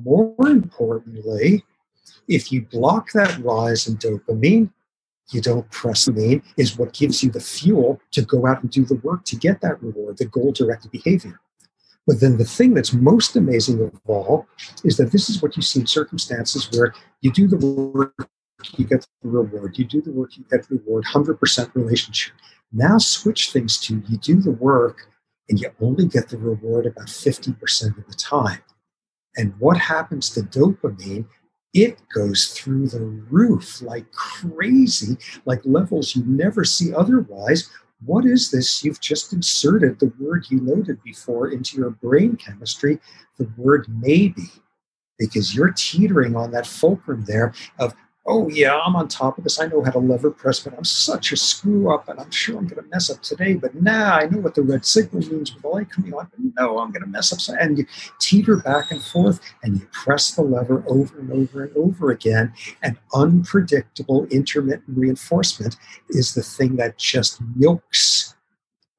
More importantly, if you block that rise in dopamine, you don't press dopamine is what gives you the fuel to go out and do the work to get that reward, the goal directed behavior. But then the thing that's most amazing of all is that this is what you see in circumstances where you do the work you get the reward. You do the work, you get the reward, 100% relationship. Now switch things to you do the work and you only get the reward about 50% of the time. And what happens to dopamine? It goes through the roof like crazy, like levels you never see otherwise. What is this? You've just inserted the word you noted before into your brain chemistry, the word maybe because you're teetering on that fulcrum there of oh yeah, I'm on top of this. I know how to lever press, but I'm such a screw up, and I'm sure I'm going to mess up today. But now I know what the red signal means with the light coming on. But no, I'm going to mess up. And you teeter back and forth, and you press the lever over and over and over again. And unpredictable intermittent reinforcement is the thing that just milks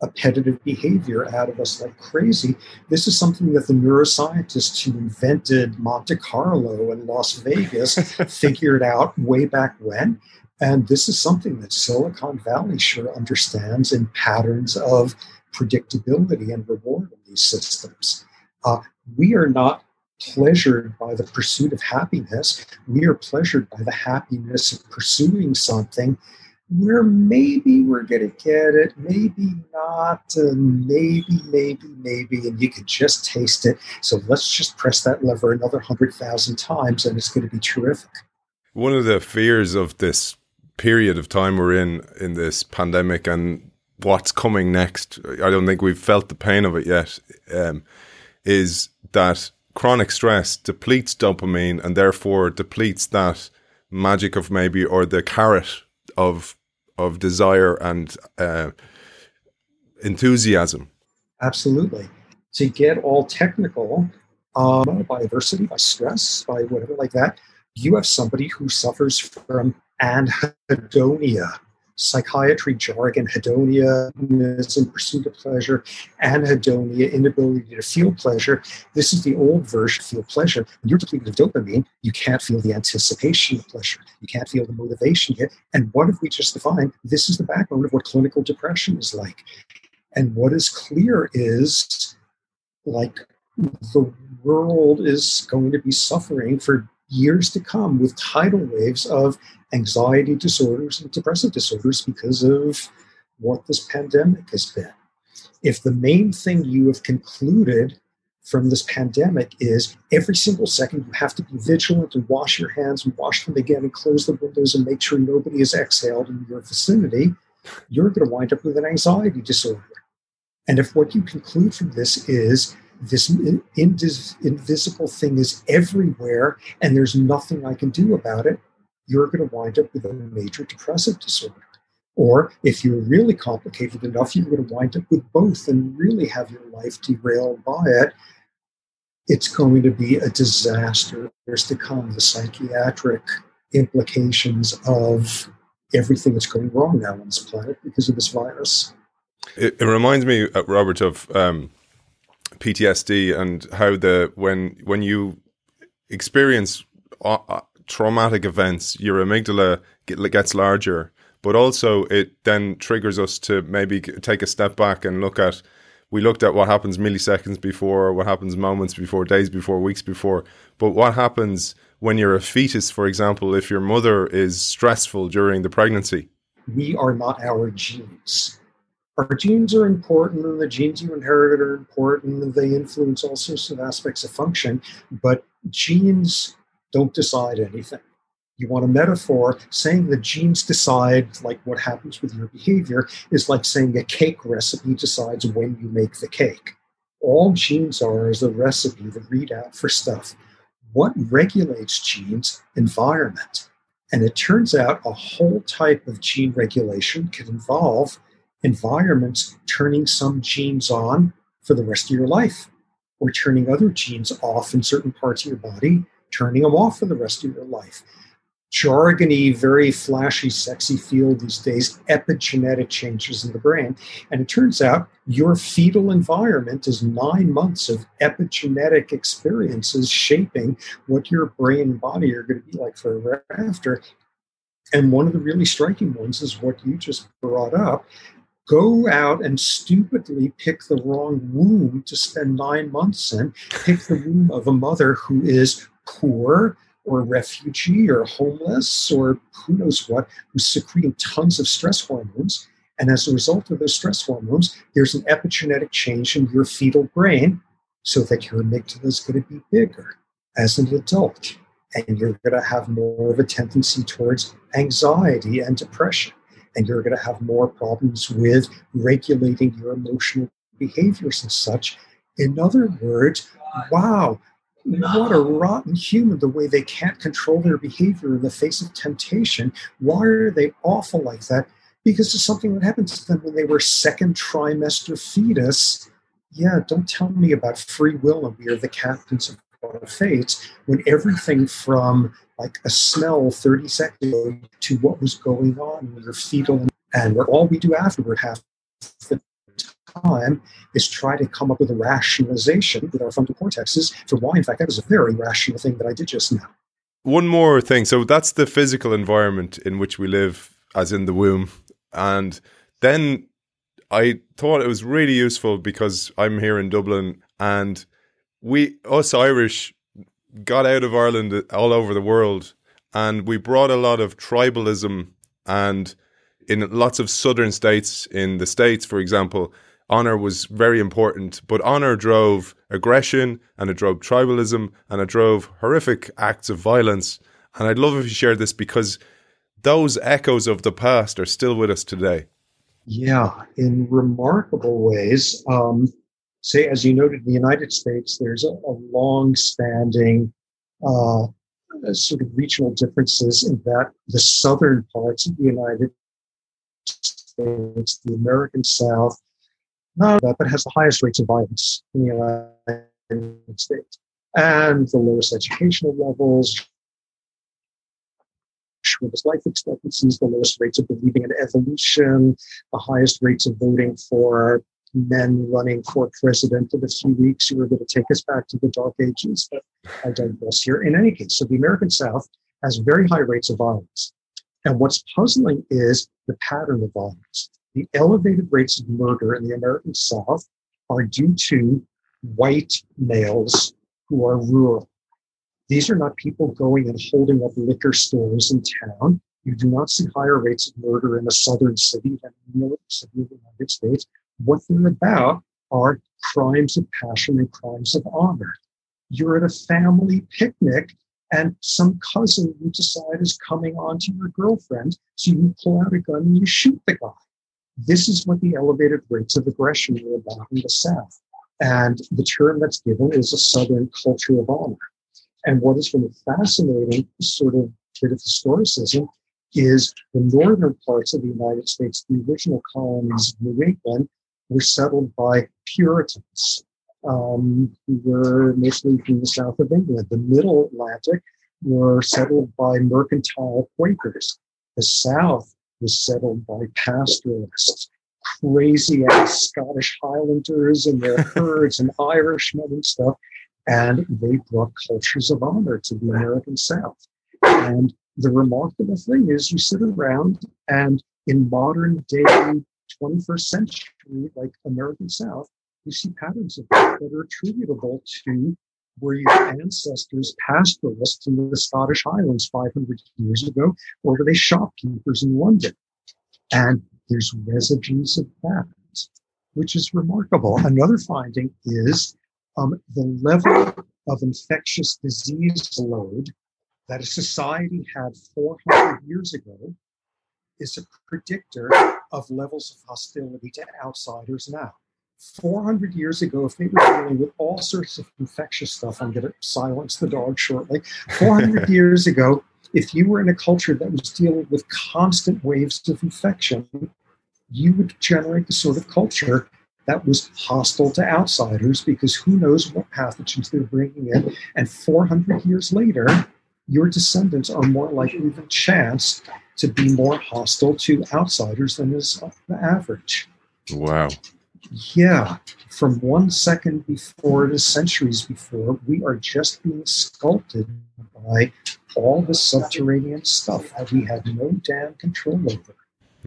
appetitive behavior out of us like crazy. This is something that the neuroscientists who invented Monte Carlo and Las Vegas figured out way back when. And this is something that Silicon Valley sure understands in patterns of predictability and reward in these systems. Uh, we are not pleasured by the pursuit of happiness. We are pleasured by the happiness of pursuing something where maybe we're going to get it, maybe not, maybe, maybe, maybe, and you can just taste it. So let's just press that lever another 100,000 times and it's going to be terrific. One of the fears of this period of time we're in, in this pandemic and what's coming next, I don't think we've felt the pain of it yet, um, is that chronic stress depletes dopamine and therefore depletes that magic of maybe or the carrot of of desire and uh, enthusiasm. Absolutely. To get all technical, um, by adversity, by stress, by whatever like that, you have somebody who suffers from anhedonia. Psychiatry jargon, hedonia, in pursuit of pleasure, anhedonia, inability to feel pleasure. This is the old version, feel pleasure. When you're depleted of dopamine, you can't feel the anticipation of pleasure. You can't feel the motivation yet. And what have we just defined? This is the backbone of what clinical depression is like. And what is clear is like the world is going to be suffering for years to come with tidal waves of anxiety disorders and depressive disorders because of what this pandemic has been. If the main thing you have concluded from this pandemic is every single second you have to be vigilant and wash your hands and wash them again and close the windows and make sure nobody is exhaled in your vicinity, you're going to wind up with an anxiety disorder. And if what you conclude from this is this invisible thing is everywhere and there's nothing I can do about it, you're going to wind up with a major depressive disorder. Or if you're really complicated enough, you're going to wind up with both and really have your life derailed by it. It's going to be a disaster. There's to come the psychiatric implications of everything that's going wrong now on this planet because of this virus. It, it reminds me, uh, Robert, of um, PTSD and how the when when you experience uh, uh, traumatic events, your amygdala get, gets larger, but also it then triggers us to maybe take a step back and look at. We looked at what happens milliseconds before, what happens moments before, days before, weeks before, but what happens when you're a fetus, for example, if your mother is stressful during the pregnancy? We are not our genes our genes are important and the genes you inherit are important they influence all sorts of aspects of function, but genes don't decide anything. You want a metaphor, saying the genes decide like what happens with your behavior is like saying a cake recipe decides when you make the cake. All genes are is a recipe, the readout for stuff. What regulates genes? Environment. And it turns out a whole type of gene regulation can involve environments turning some genes on for the rest of your life, or turning other genes off in certain parts of your body, turning them off for the rest of your life. Jargony, very flashy, sexy field these days, epigenetic changes in the brain. And it turns out your fetal environment is nine months of epigenetic experiences shaping what your brain and body are going to be like forever after. And one of the really striking ones is what you just brought up go out and stupidly pick the wrong womb to spend nine months in, pick the womb of a mother who is poor or refugee or homeless or who knows what, who's secreting tons of stress hormones. And as a result of those stress hormones, there's an epigenetic change in your fetal brain so that your amygdala is going to be bigger as an adult. And you're going to have more of a tendency towards anxiety and depression and you're going to have more problems with regulating your emotional behaviors and such. In other words, wow, what a rotten human the way they can't control their behavior in the face of temptation. Why are they awful like that? Because of something that happened to them when they were second trimester fetus. Yeah, don't tell me about free will and we are the captains of our fates when everything from like a smell 30 seconds ago to what was going on in your fetal and where all we do afterward the time is try to come up with a rationalization with our frontal cortexes for why in fact that was a very rational thing that i did just now one more thing so that's the physical environment in which we live as in the womb and then i thought it was really useful because i'm here in dublin and we us irish got out of Ireland all over the world, and we brought a lot of tribalism. And in lots of southern states, in the states, for example, honor was very important. But honor drove aggression, and it drove tribalism, and it drove horrific acts of violence. And I'd love if you shared this because those echoes of the past are still with us today. Yeah, in remarkable ways. Um, say, as you noted, in the United States, there's a, a long-standing uh, sort of regional differences in that the southern parts of the United States, the American South, that, but has the highest rates of violence in the United States, and the lowest educational levels, shortest life expectancies, the lowest rates of believing in evolution, the highest rates of voting for men running for president in a few weeks who are going to take us back to the dark ages. But I digress here. In any case, so the American South has very high rates of violence. And what's puzzling is the pattern of violence. The elevated rates of murder in the American South are due to white males who are rural. These are not people going and holding up liquor stores in town. You do not see higher rates of murder in a southern city than in the city of the United States. What they're about are crimes of passion and crimes of honor. You're at a family picnic and some cousin you decide is coming on to your girlfriend. So you pull out a gun and you shoot the guy. This is what the elevated rates of aggression were about in the South. And the term that's given is a Southern culture of honor. And what is really fascinating, sort of bit of historicism, is the northern parts of the United States, the original colonies of New England, were settled by Puritans um, who were mostly from the south of England. The middle Atlantic were settled by mercantile Quakers. The south was settled by pastoralists, crazy ass Scottish Highlanders and their herds and Irishmen and stuff. And they brought cultures of honor to the American South. And the remarkable thing is, you sit around and in modern day 21st century, like American South, you see patterns of that that are attributable to were your ancestors pastoralists in the Scottish Highlands 500 years ago, or were they shopkeepers in London? And there's residues of that, which is remarkable. Another finding is um, the level of infectious disease load that a society had 400 years ago is a predictor of levels of hostility to outsiders now. 400 years ago, if they were dealing with all sorts of infectious stuff, I'm going to silence the dog shortly. 400 years ago, if you were in a culture that was dealing with constant waves of infection, you would generate the sort of culture that was hostile to outsiders because who knows what pathogens they're bringing in. And 400 years later, your descendants are more likely than chance to be more hostile to outsiders than is the average. Wow. Yeah, from one second before to centuries before, we are just being sculpted by all the subterranean stuff that we had no damn control over.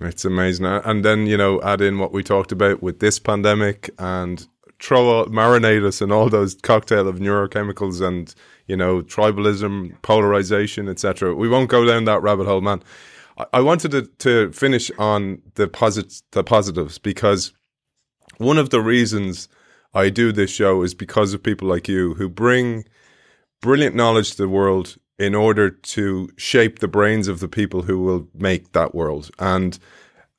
It's amazing. And then, you know, add in what we talked about with this pandemic and throw marinate us in all those cocktail of neurochemicals and, you know, tribalism, polarization, etc. We won't go down that rabbit hole, man. I, I wanted to, to finish on the posit- the positives because one of the reasons I do this show is because of people like you who bring brilliant knowledge to the world in order to shape the brains of the people who will make that world. And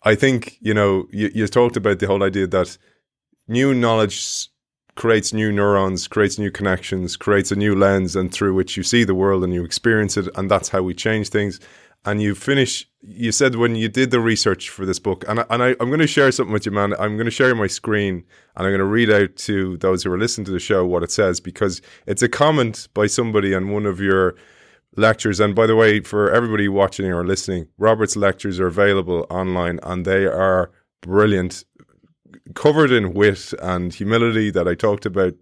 I think, you know, you, you talked about the whole idea that new knowledge creates new neurons, creates new connections, creates a new lens, and through which you see the world and you experience it. And that's how we change things and you finish you said when you did the research for this book and, I, and I, i'm going to share something with you man. I'm going to share my screen and i'm going to read out to those who are listening to the show what it says because it's a comment by somebody on one of your lectures. And by the way for everybody watching or listening robert's lectures are available online and they are brilliant covered in wit and humility that I talked about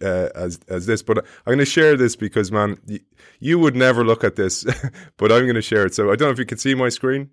uh, as as this. But I'm going to share this because, man, y- you would never look at this, but I'm going to share it. So I don't know if you can see my screen.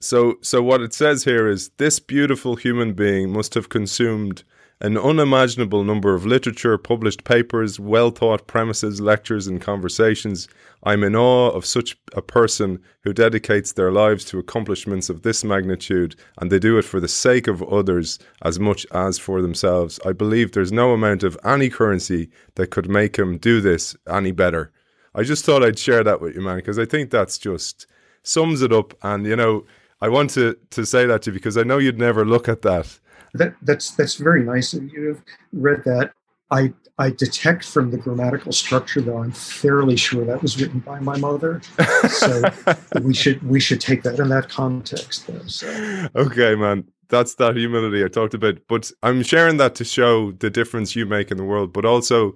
So so what it says here is this beautiful human being must have consumed an unimaginable number of literature, published papers, well thought premises, lectures, and conversations. I'm in awe of such a person who dedicates their lives to accomplishments of this magnitude, and they do it for the sake of others as much as for themselves. I believe there's no amount of any currency that could make him do this any better. I just thought I'd share that with you, man, because I think that's just sums it up. And, you know, I want to, to say that to you because I know you'd never look at that that that's that's very nice of you to have read that. I I detect from the grammatical structure, though, I'm fairly sure that was written by my mother. So we should we should take that in that context, though. So. Okay, man. That's that humility I talked about. But I'm sharing that to show the difference you make in the world, but also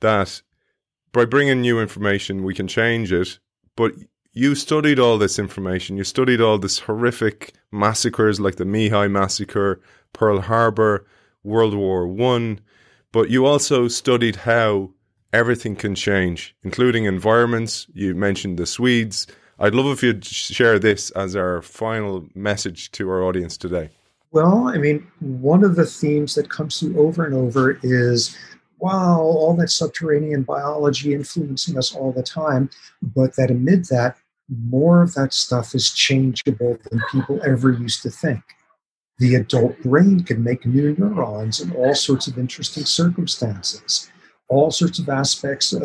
that by bringing new information, we can change it. But you studied all this information. You studied all this horrific massacres like the My Lai massacre, Pearl Harbor, World War One, but you also studied how everything can change, including environments. You mentioned the Swedes. I'd love if you'd share this as our final message to our audience today. Well, I mean, one of the themes that comes through over and over is wow, all that subterranean biology influencing us all the time, but that amid that, more of that stuff is changeable than people ever used to think. The adult brain can make new neurons in all sorts of interesting circumstances. All sorts of aspects of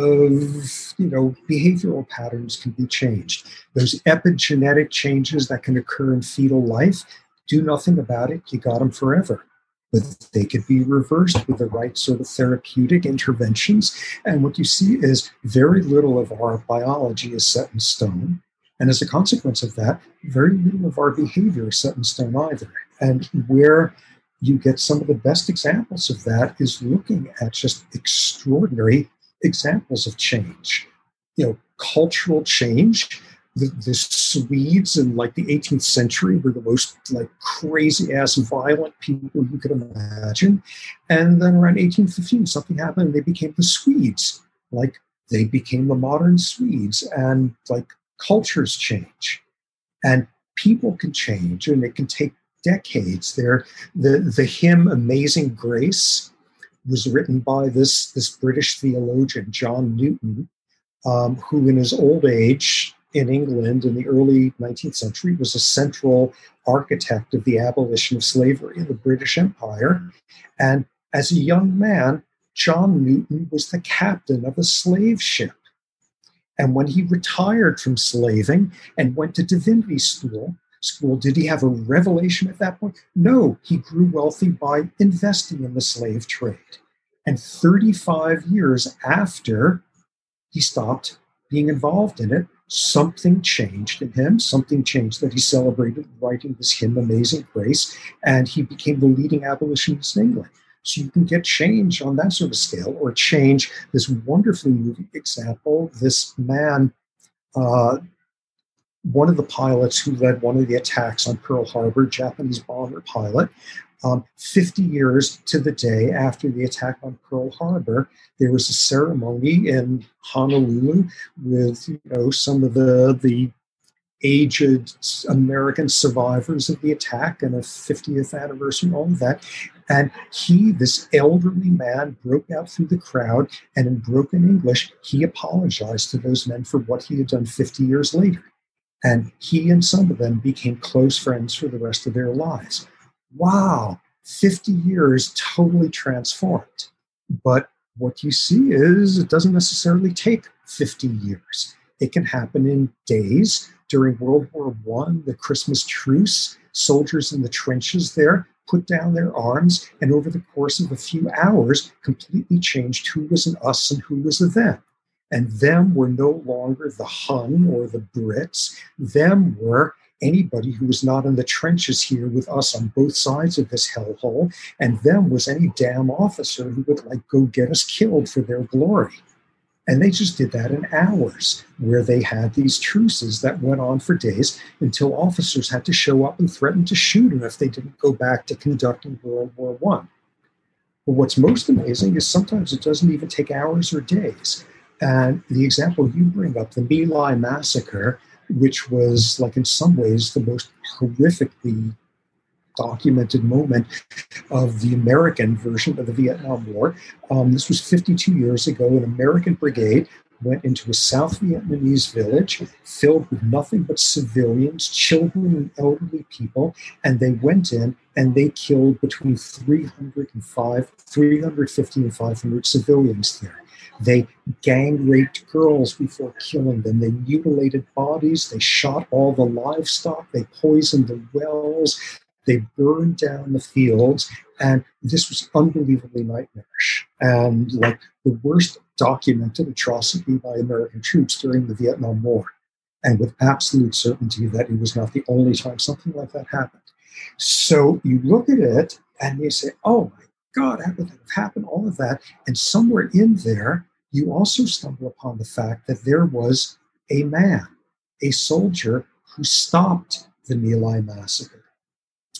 you know behavioral patterns can be changed. Those epigenetic changes that can occur in fetal life, do nothing about it, you got them forever but they could be reversed with the right sort of therapeutic interventions. And what you see is very little of our biology is set in stone. And as a consequence of that, very little of our behavior is set in stone either. And where you get some of the best examples of that is looking at just extraordinary examples of change. You know, cultural change the, the Swedes in like the 18th century were the most like crazy ass violent people you could imagine. And then around 1815, something happened and they became the Swedes. Like they became the modern Swedes and like cultures change. And people can change and it can take decades. There, the, the hymn Amazing Grace was written by this, this British theologian, John Newton, um, who in his old age in England in the early 19th century was a central architect of the abolition of slavery in the British Empire. And as a young man, John Newton was the captain of a slave ship. And when he retired from slaving and went to divinity school, school, did he have a revelation at that point? No, he grew wealthy by investing in the slave trade. And 35 years after he stopped being involved in it, something changed in him, something changed that he celebrated writing this hymn, Amazing Grace, and he became the leading abolitionist in England. So you can get change on that sort of scale, or change this wonderfully moving example. This man, uh, one of the pilots who led one of the attacks on Pearl Harbor, Japanese bomber pilot, um, 50 years to the day after the attack on Pearl Harbor, there was a ceremony in Honolulu with you know some of the the aged American survivors of the attack and a 50th anniversary, all of that. And he, this elderly man, broke out through the crowd and in broken English, he apologized to those men for what he had done 50 years later. And he and some of them became close friends for the rest of their lives wow, 50 years totally transformed. But what you see is it doesn't necessarily take 50 years. It can happen in days. During World War I, the Christmas truce, soldiers in the trenches there put down their arms and over the course of a few hours completely changed who was an us and who was a them. And them were no longer the Hun or the Brits. Them were anybody who was not in the trenches here with us on both sides of this hellhole, and them was any damn officer who would like go get us killed for their glory. And they just did that in hours, where they had these truces that went on for days until officers had to show up and threaten to shoot them if they didn't go back to conducting World War One. But what's most amazing is sometimes it doesn't even take hours or days. And the example you bring up, the My Lai massacre, which was like in some ways the most horrifically documented moment of the American version of the Vietnam War. Um, this was 52 years ago. An American brigade went into a South Vietnamese village filled with nothing but civilians, children, and elderly people, and they went in and they killed between 300 and 5, 350 and 500 civilians there. They gang raped girls before killing them. They mutilated bodies. They shot all the livestock. They poisoned the wells. They burned down the fields. And this was unbelievably nightmarish and like the worst documented atrocity by American troops during the Vietnam War. And with absolute certainty that it was not the only time something like that happened. So you look at it and you say, oh my God, how could that have happened? All of that. And somewhere in there, you also stumble upon the fact that there was a man, a soldier who stopped the My massacre.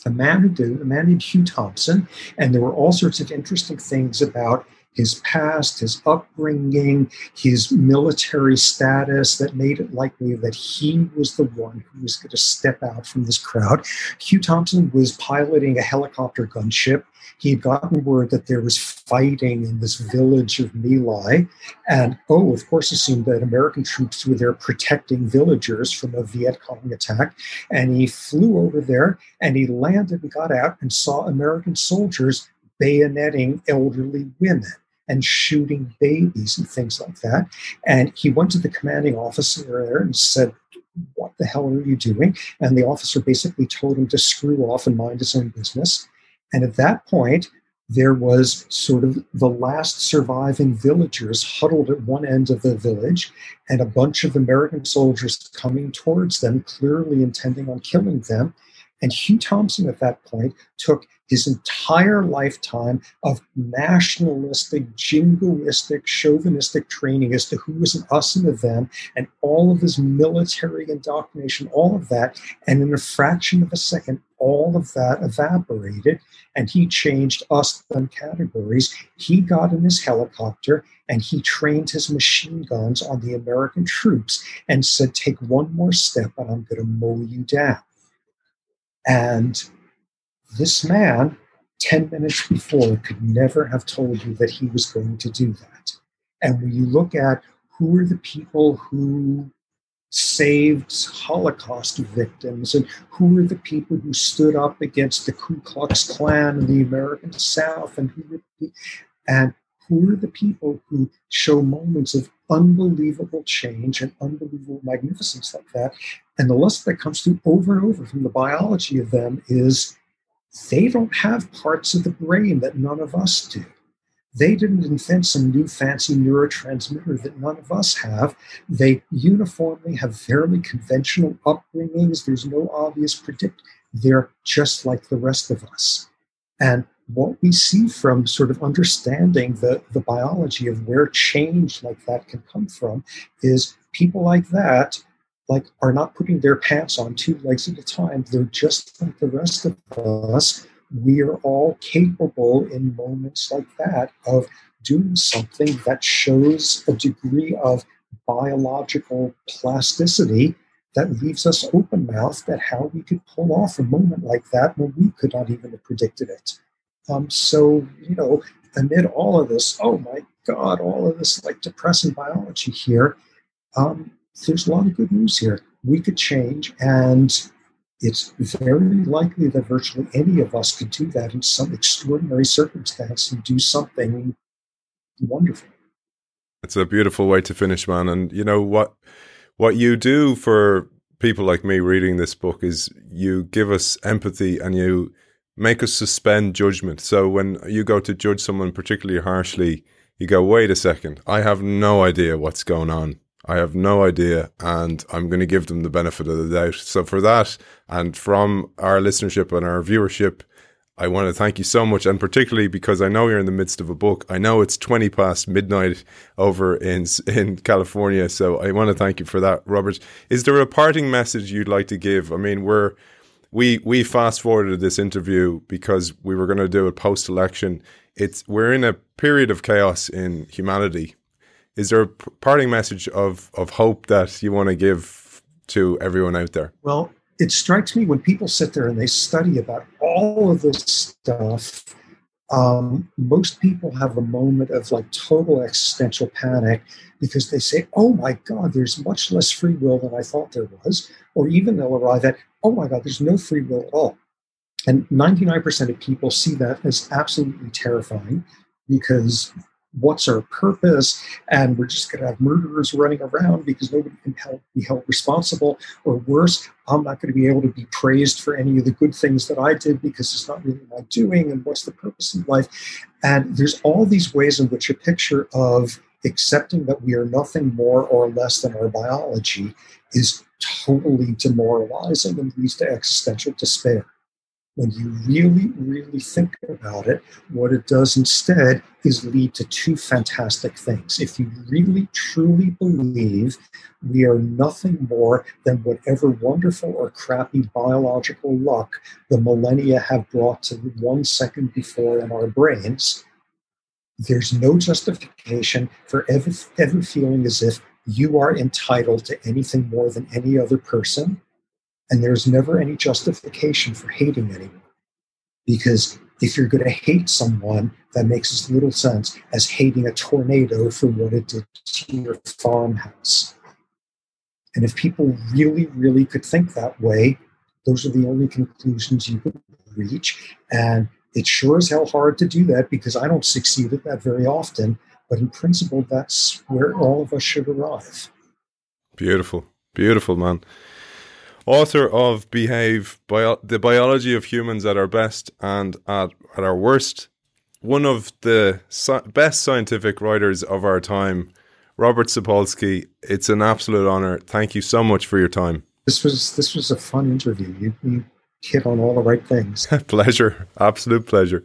A man who did, a man named Hugh Thompson, and there were all sorts of interesting things about his past, his upbringing, his military status that made it likely that he was the one who was going to step out from this crowd. Hugh Thompson was piloting a helicopter gunship. He had gotten word that there was fighting in this village of My Lai, and oh, of course, assumed that American troops were there protecting villagers from a Viet Cong attack. And he flew over there and he landed and got out and saw American soldiers bayoneting elderly women and shooting babies and things like that. And he went to the commanding officer there and said, What the hell are you doing? And the officer basically told him to screw off and mind his own business. And at that point, there was sort of the last surviving villagers huddled at one end of the village, and a bunch of American soldiers coming towards them, clearly intending on killing them. And Hugh Thompson at that point took his entire lifetime of nationalistic, jingoistic, chauvinistic training as to who was an us and a them, and all of his military indoctrination, all of that. And in a fraction of a second, all of that evaporated, and he changed us them categories. He got in his helicopter and he trained his machine guns on the American troops and said, Take one more step and I'm going to mow you down. And this man, 10 minutes before, could never have told you that he was going to do that. And when you look at who are the people who saved Holocaust victims and who are the people who stood up against the Ku Klux Klan in the American South and who and who are the people who show moments of unbelievable change and unbelievable magnificence like that. And the lesson that comes through over and over from the biology of them is they don't have parts of the brain that none of us do. They didn't invent some new fancy neurotransmitter that none of us have. They uniformly have fairly conventional upbringings. There's no obvious predict. They're just like the rest of us. And what we see from sort of understanding the, the biology of where change like that can come from is people like that like are not putting their pants on two legs at a time. They're just like the rest of us. We are all capable in moments like that of doing something that shows a degree of biological plasticity that leaves us open mouthed at how we could pull off a moment like that when we could not even have predicted it. Um, so, you know, amid all of this, oh my God, all of this like depressing biology here, um, there's a lot of good news here. We could change, and it's very likely that virtually any of us could do that in some extraordinary circumstance and do something wonderful. It's a beautiful way to finish, man. And you know what what you do for people like me reading this book is you give us empathy and you make us suspend judgment. So when you go to judge someone particularly harshly, you go, wait a second, I have no idea what's going on. I have no idea, and I'm going to give them the benefit of the doubt. So, for that, and from our listenership and our viewership, I want to thank you so much, and particularly because I know you're in the midst of a book. I know it's 20 past midnight over in in California, so I want to thank you for that, Robert. Is there a parting message you'd like to give? I mean, we're we we fast forwarded this interview because we were going to do it post election. It's we're in a period of chaos in humanity is there a parting message of of hope that you want to give to everyone out there? Well, it strikes me when people sit there and they study about all of this stuff. Um, most people have a moment of like total existential panic because they say, "Oh my God, there's much less free will than I thought there was," or even they'll arrive at, "Oh my God, there's no free will at all." And 99% of people see that as absolutely terrifying because what's our purpose? And we're just going to have murderers running around because nobody can help, be held responsible or worse. I'm not going to be able to be praised for any of the good things that i did because it's not really my doing and what's the purpose of life? And there's all these ways in which a picture of accepting that we are nothing more or less than our biology is totally demoralizing and leads to existential despair when you really, really think about it, what it does instead is lead to two fantastic things. If you really, truly believe we are nothing more than whatever wonderful or crappy biological luck the millennia have brought to one second before in our brains, there's no justification for ever, ever feeling as if you are entitled to anything more than any other person and there's never any justification for hating anyone. Because if you're going to hate someone, that makes as little sense as hating a tornado for what it did to your farmhouse. And if people really, really could think that way, those are the only conclusions you could reach. And it's sure as hell hard to do that because I don't succeed at that very often. But in principle, that's where all of us should arrive. Beautiful. Beautiful, man author of Behave Bio- The Biology of Humans at Our Best and at, at Our Worst, one of the si- best scientific writers of our time, Robert Sapolsky. It's an absolute honor. Thank you so much for your time. This was this was a fun interview. You, you hit on all the right things. pleasure, absolute pleasure.